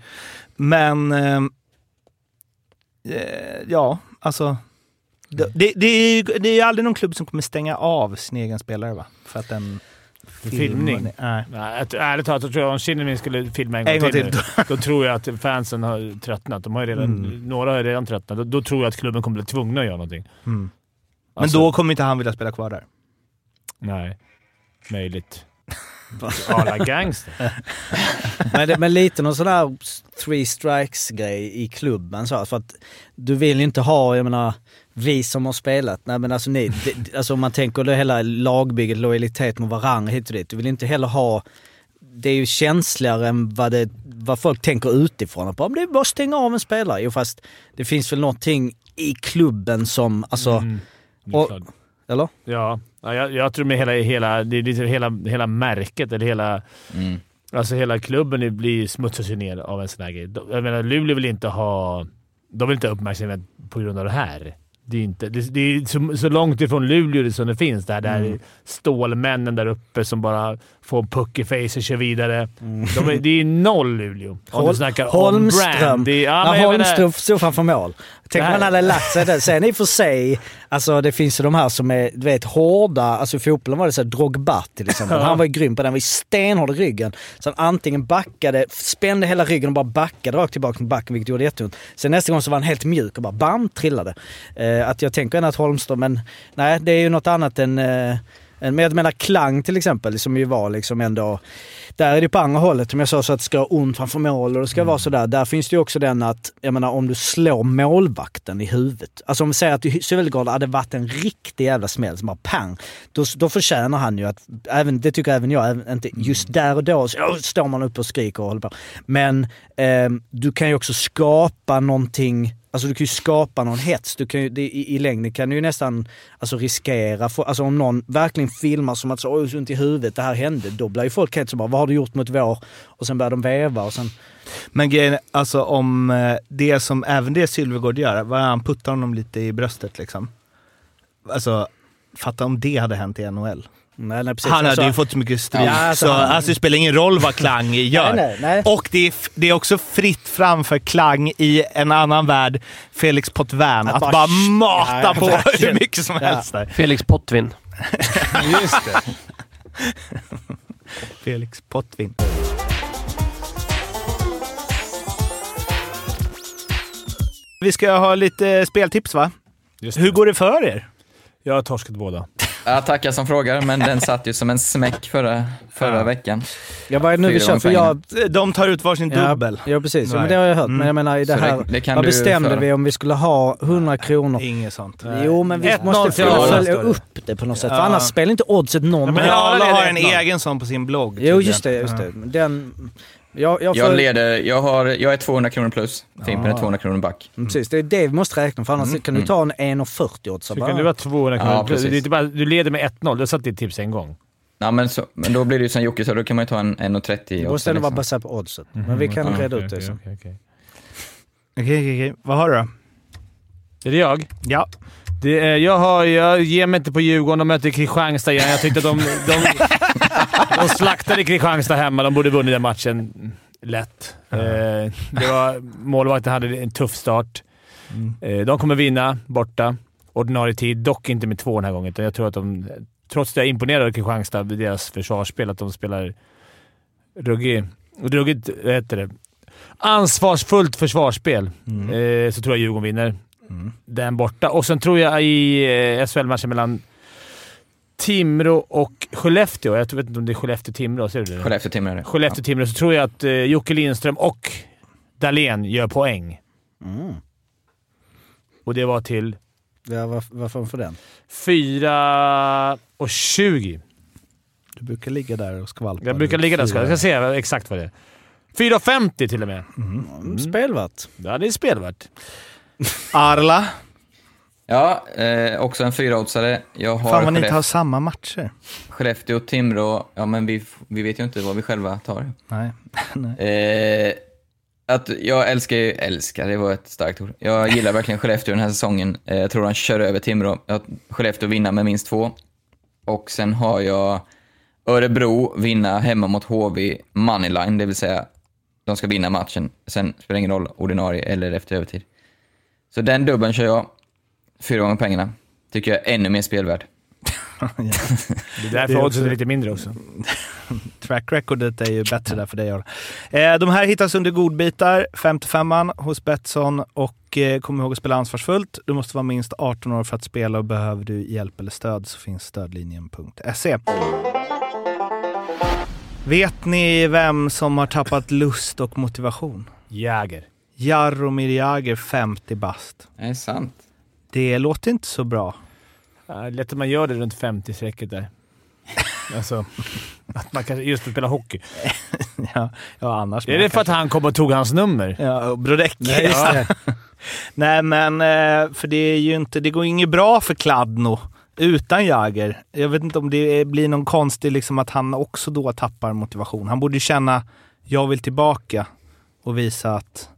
Men ehm, eh, ja, alltså. Det, det, det, är ju, det är ju aldrig någon klubb som kommer stänga av sin egen spelare va? För att den filmning? Nej. Ärligt talat så tror jag om Kinnamin skulle filma en gång, En gång till, till. nu, då tror jag att fansen har tröttnat. De har ju redan, Mm. Några har ju redan tröttnat. Då, då tror jag att klubben kommer bli tvungna att göra någonting. Mm. Men Alltså, då kommer inte han vilja spela kvar där. Nej. Möjligt. Alla gangster. men, det, men lite någon sån där three strikes grej i klubben så. För att du vill ju inte ha, jag menar, vi som har spelat, nej men alltså ni, det, alltså om man tänker det hela lagbygget, lojalitet mot varandra hit och dit. Du vill inte heller ha, det är ju känsligare än vad, det, vad folk tänker utifrån. Att bara, "Men det är bara att stänga av en spelare. Jo fast det finns väl någonting i klubben som, alltså, Mm. Är och- eller? Ja, ja jag, jag tror med hela, hela, det är lite hela, hela märket, eller hela, Mm. alltså hela klubben det blir smutsas ju ner av en sån här grej. Jag menar, Luleå vill inte ha... De vill inte ha uppmärksamhet på grund av det här. Det är, inte, det, det är så, så långt ifrån Luleå som det finns. Det här, Mm. där stålmännen där uppe som bara får en puck i face och kör vidare. Mm. De är, det är noll Luleå. Om du Hol- snackar Holmström. Det är- Ja, menar- Holmström stod framför mål. Tänk om man hade lagt sig där. Sen i och för sig, alltså det finns ju de här som är, du vet, hårda. Alltså i fotbollen var det så Drogba till exempel. Ja. Han var ju grym på den. Han var ju stenhård i ryggen. Så han antingen backade, spände hela ryggen och bara backade rakt tillbaka med backen, vilket gjorde jätteont. Sen nästa gång så var han helt mjuk och bara bam, trillade. Eh, att jag tänker att Holmström, men nej, det är ju något annat än eh, en- men jag menar Klang till exempel, som ju var liksom ändå... Där är det på andra hållet, som jag sa, så att det ska ha ont framför mål och det ska vara sådär. Där finns det ju också den att, jag menar om du slår målvakten i huvudet. Alltså om vi säger att Sölvegård hade varit en riktig jävla smäll som bara pang. Då, då förtjänar han ju att, även, det tycker även jag, även, inte just där och då så, står man upp och skriker och håller på. Men ehm, du kan ju också skapa någonting Alltså du kan ju skapa någon hets. Du kan ju, det, i, I längden kan du ju nästan alltså, riskera, för, alltså om någon verkligen filmar som att så, oj så ont i huvudet, det här hände. Då blir ju folk helt så bara, vad har du gjort mot vår? Och sen börjar de veva och sen... Men grejen, alltså om eh, det som även det Sylvegård gör, vad han puttar honom lite i bröstet liksom. Alltså, fatta om det hade hänt i NHL. Nej, nej, precis. Han hade ju fått så mycket stryk, Ja, alltså, så han- alltså, det spelar ingen roll vad Klang gör. Nej, nej. Och det är, det är också fritt fram för Klang i en annan värld, Felix Potvin, att, Att bara, bara- mata Ja, på verkligen. hur mycket som Ja. helst där. Felix Potvin. Just det. Felix Potvin. Vi ska ha lite speltips va? Just Hur går det för er? Jag har torskat båda. Jag tackar som frågar, men den satt ju som en smäck förra, förra Ja. veckan. Ja, vad är det nu vi kör? För jag, De tar ut varsin ja, dubbel. ja, precis. Ja, men Nej. det har jag hört. Mm. Men jag menar, i det Så det- här... det kan vad bestämde föra. vi om vi skulle ha 100 kronor? Inget sånt. Jo, men vi 1-0 måste följa det. upp det på något sätt. För Ja. annars spelar inte oddset någon men Men roll. Arla Arla har leder en 1-0. egen sån på sin blogg. Jo, just det. Just Ja. det. Den, jag, jag får, Jag leder, jag, har, jag är 200 kronor plus. Fimpen är 200 kronor back. Mm, Precis, det är det vi måste räkna för annars Mm, kan du ta en 1,40 odds. Så kan du vara 200 kronor Ja, plus. inte bara, du leder med 1-0. Du har satt ditt tips en gång. Ja, men, så, men då blir det ju som Jocke sa, då kan man ju ta en 1,30 Det måste ändå vara Liksom. baserat på oddset. Men vi kan Mm, reda ut det okej, sen. okej, okej. Okej, okej, okej. Vad har du då? Är det jag? Ja. Det är, jag, har, jag ger mig inte på Djurgården. De möter Kristianstad igen. Jag tyckte att de, de, de slaktade Kristianstad hemma. De borde vunnit den matchen lätt. Eh, det var, målvakten hade en tuff start. Eh, de kommer vinna borta. Ordinarie tid. Dock inte med två den här gången. Jag tror att de, trots det jag är imponerad av Kristianstad, vid deras försvarsspel, att de spelar ruggigt, ruggigt vad heter det? ansvarsfullt försvarsspel, eh, så tror jag Djurgården vinner den borta. Och sen tror jag i SHL-matchen mellan Timrå och Skellefteå. Jag vet inte om det är Skellefteå-Timrå. Ser du det? Skellefteå-Timrå är det. Skellefteå-Timrå. Så tror jag att eh, Jocke Lindström och Dahlén gör poäng. Mm. Och det var till Ja, vad, vad får man för den? 4 och 20. Du brukar ligga där och skvalpa. Jag brukar ligga där. Ska jag ska se exakt vad det är. 4,50 till och med. Mm. Spelvärt. Ja, det är spelvärt. Arla. Ja, eh, också en fyraoddsare. Jag har Fan vad ni inte har samma matcher. Skellefteå, Timrå. Ja, men vi, vi vet ju inte vad vi själva tar. Nej. Eh, att jag älskar ju, älskar, det var ett starkt ord. Jag gillar verkligen Skellefteå den här säsongen. Eh, jag tror de kör över Timrå. Jag Skellefteå vinna med minst två. Och sen har jag Örebro vinna hemma mot HV Moneyline, det vill säga de ska vinna matchen. Sen spelar det ingen roll ordinarie eller efter övertid. Så den dubbeln kör jag. Fyra gånger pengarna. Tycker jag är ännu mer spelvärd. Det är därför Det är oddset är också- lite mindre också. Track recordet är ju bättre där för dig. Arla. Eh, de här hittas under godbitar, 55an hos Betsson och eh, kom ihåg att spela ansvarsfullt. Du måste vara minst 18 år för att spela och behöver du hjälp eller stöd så finns stödlinjen.se. Vet ni vem som har tappat lust och motivation? Jäger. Jaromir Jagr, 50 bast. Det är sant. Det låter inte så bra. Ja, lätt att man gör det runt 50-strecket där. alltså, att man kanske just spelar hockey. Ja, ja annars. Är det för att han kom och tog hans nummer? Ja, Brodecki. Nej, det. Nej, men eh, för det är ju inte, det går inget bra för Kladno utan Jagr. Jag vet inte om det blir någon konstig, liksom att han också då tappar motivation. Han borde känna, jag vill tillbaka och visa att,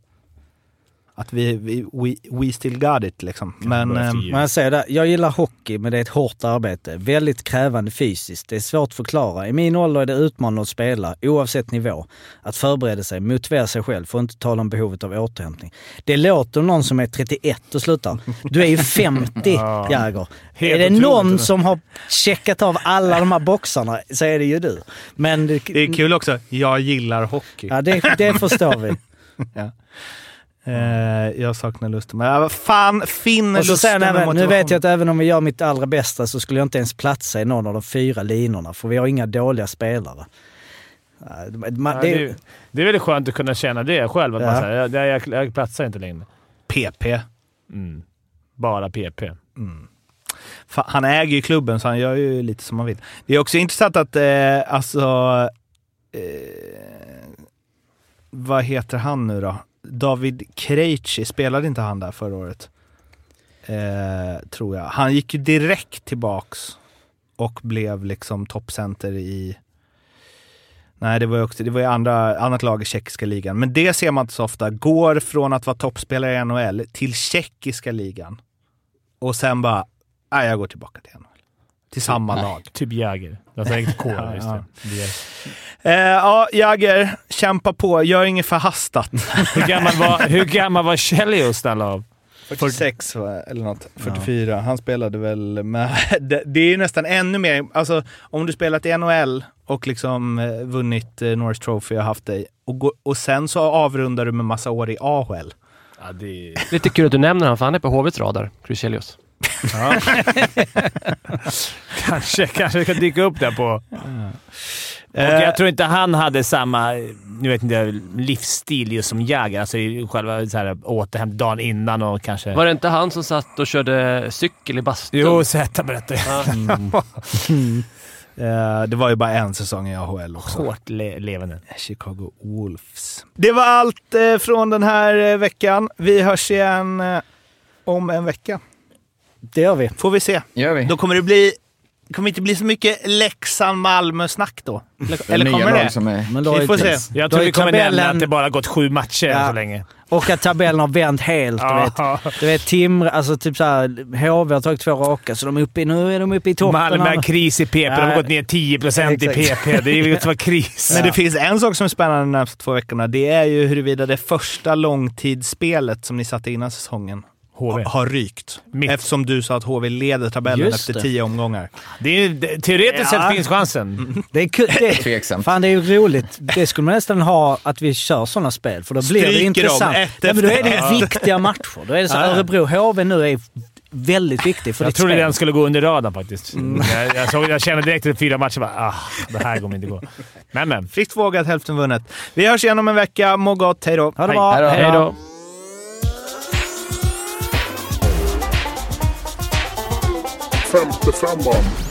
att vi, vi we, we still got it liksom. Men eh. Men jag säger det, jag gillar hockey men det är ett hårt arbete. Väldigt krävande fysiskt. Det är svårt att förklara. I min ålder är det utmanande att spela, oavsett nivå. Att förbereda sig, motivera sig själv, för att inte tala om behovet av återhämtning. Det låter någon som är 31 och slutar. Du är ju 50 Ja. Jäger. Helt är det någon som har checkat av alla de här boxarna så är det ju du. Men det, det är kul också, jag gillar hockey. Ja, det, det förstår vi. Eh, jag saknar lusten. Men ja, fan, finn Och så lusten och även, nu vet jag att även om vi gör mitt allra bästa så skulle jag inte ens platsa i någon av de fyra linorna, för vi har inga dåliga spelare. Ja, Man, Ja, det, det, det är väldigt skönt att kunna känna det själv. Att Ja. man säger, jag, jag, jag platsar inte längre. PP. Mm. Bara PP. Fan, han äger ju klubben så han gör ju lite som han vill. Det är också intressant att, eh, alltså... Eh, vad heter han nu då? David Krejci, spelade inte han där förra året? Eh, tror jag. Han gick ju direkt tillbaks och blev liksom toppcenter i... Nej, det var ju också, det var ju andra, annat lag i tjeckiska ligan. Men det ser man inte så ofta. Går från att vara toppspelare i NHL till tjeckiska ligan. Och sen bara, nej jag går tillbaka till NHL till samma lag. Typ Jäger. Jag tänkte K. Ja, just ja. det. Det. Eh, ja, Jagger, kämpa på. Gör inget förhastat. Hur gammal var, hur gammal var Chelios snälla av? 46 va, eller något. 44. Han spelade väl med... Det, det är ju nästan ännu mer... Alltså, om du spelat i NHL och liksom eh, vunnit eh, Norris Trophy och haft dig och, gå, och sen så avrundar du med massa år i AHL. Ja, det... Lite kul att du nämner honom, för han är på HVs radar, Chris Chelios. Ja. kanske, kanske kan dyka upp där på... Och Eh, jag tror inte han hade samma nu vet inte, livsstil just som Jagger. Alltså själva så här, återhämt dagen innan och kanske... Var det inte han som satt och körde cykel i bastun? Jo, Zäta berättade. eh, det var ju bara en säsong i AHL också. Hårt le levande. Chicago Wolves. Det var allt eh, från den här veckan. Vi hörs igen om en vecka. Det gör vi. Får vi se. Gör vi. Då kommer det bli... Det kommer inte bli så mycket Leksand-Malmö-snack då. Eller, kommer det? Som är... Men då Vi får se. Jag tror vi kommer tabellen- nämna att det bara gått sju matcher än Ja. så länge. Och att tabellen har vänt helt. Du vet, Ja. du vet Timrå, alltså typ såhär, HV har tagit två raka, så de är uppe, i- nu är de uppe i toppen. Malmö har kris i PP. De har Ja. gått ner 10 procent i. PP. Det är ju kris. Men det finns en sak som är spännande de närmaste två veckorna. Det är ju huruvida det första långtidsspelet som ni satte innan säsongen HV. har rykt. Mitt. Eftersom du sa att HV leder tabellen Just efter det. tio omgångar. Det är, det, teoretiskt Ja. sett finns chansen. Det är kul. Det, Tveksamt. fan, det är ju roligt. Det skulle man nästan ha, att vi kör sådana spel, för då blir det Stryker dem intressant. ett Ja, men då är det ett. viktiga matcher. Då är det så Ja. Örebro-HV nu är väldigt viktig för Jag trodde spel. den skulle gå under radarn faktiskt. Jag, jag, såg, jag kände direkt efter fyra matcher bara, ah, det här kommer inte gå. Men men. Fritt vågat, hälften vunnet. Vi hörs igen om en vecka. Må gott. Hej då. Ha det bra. Hej då. Hej då! Femte femman.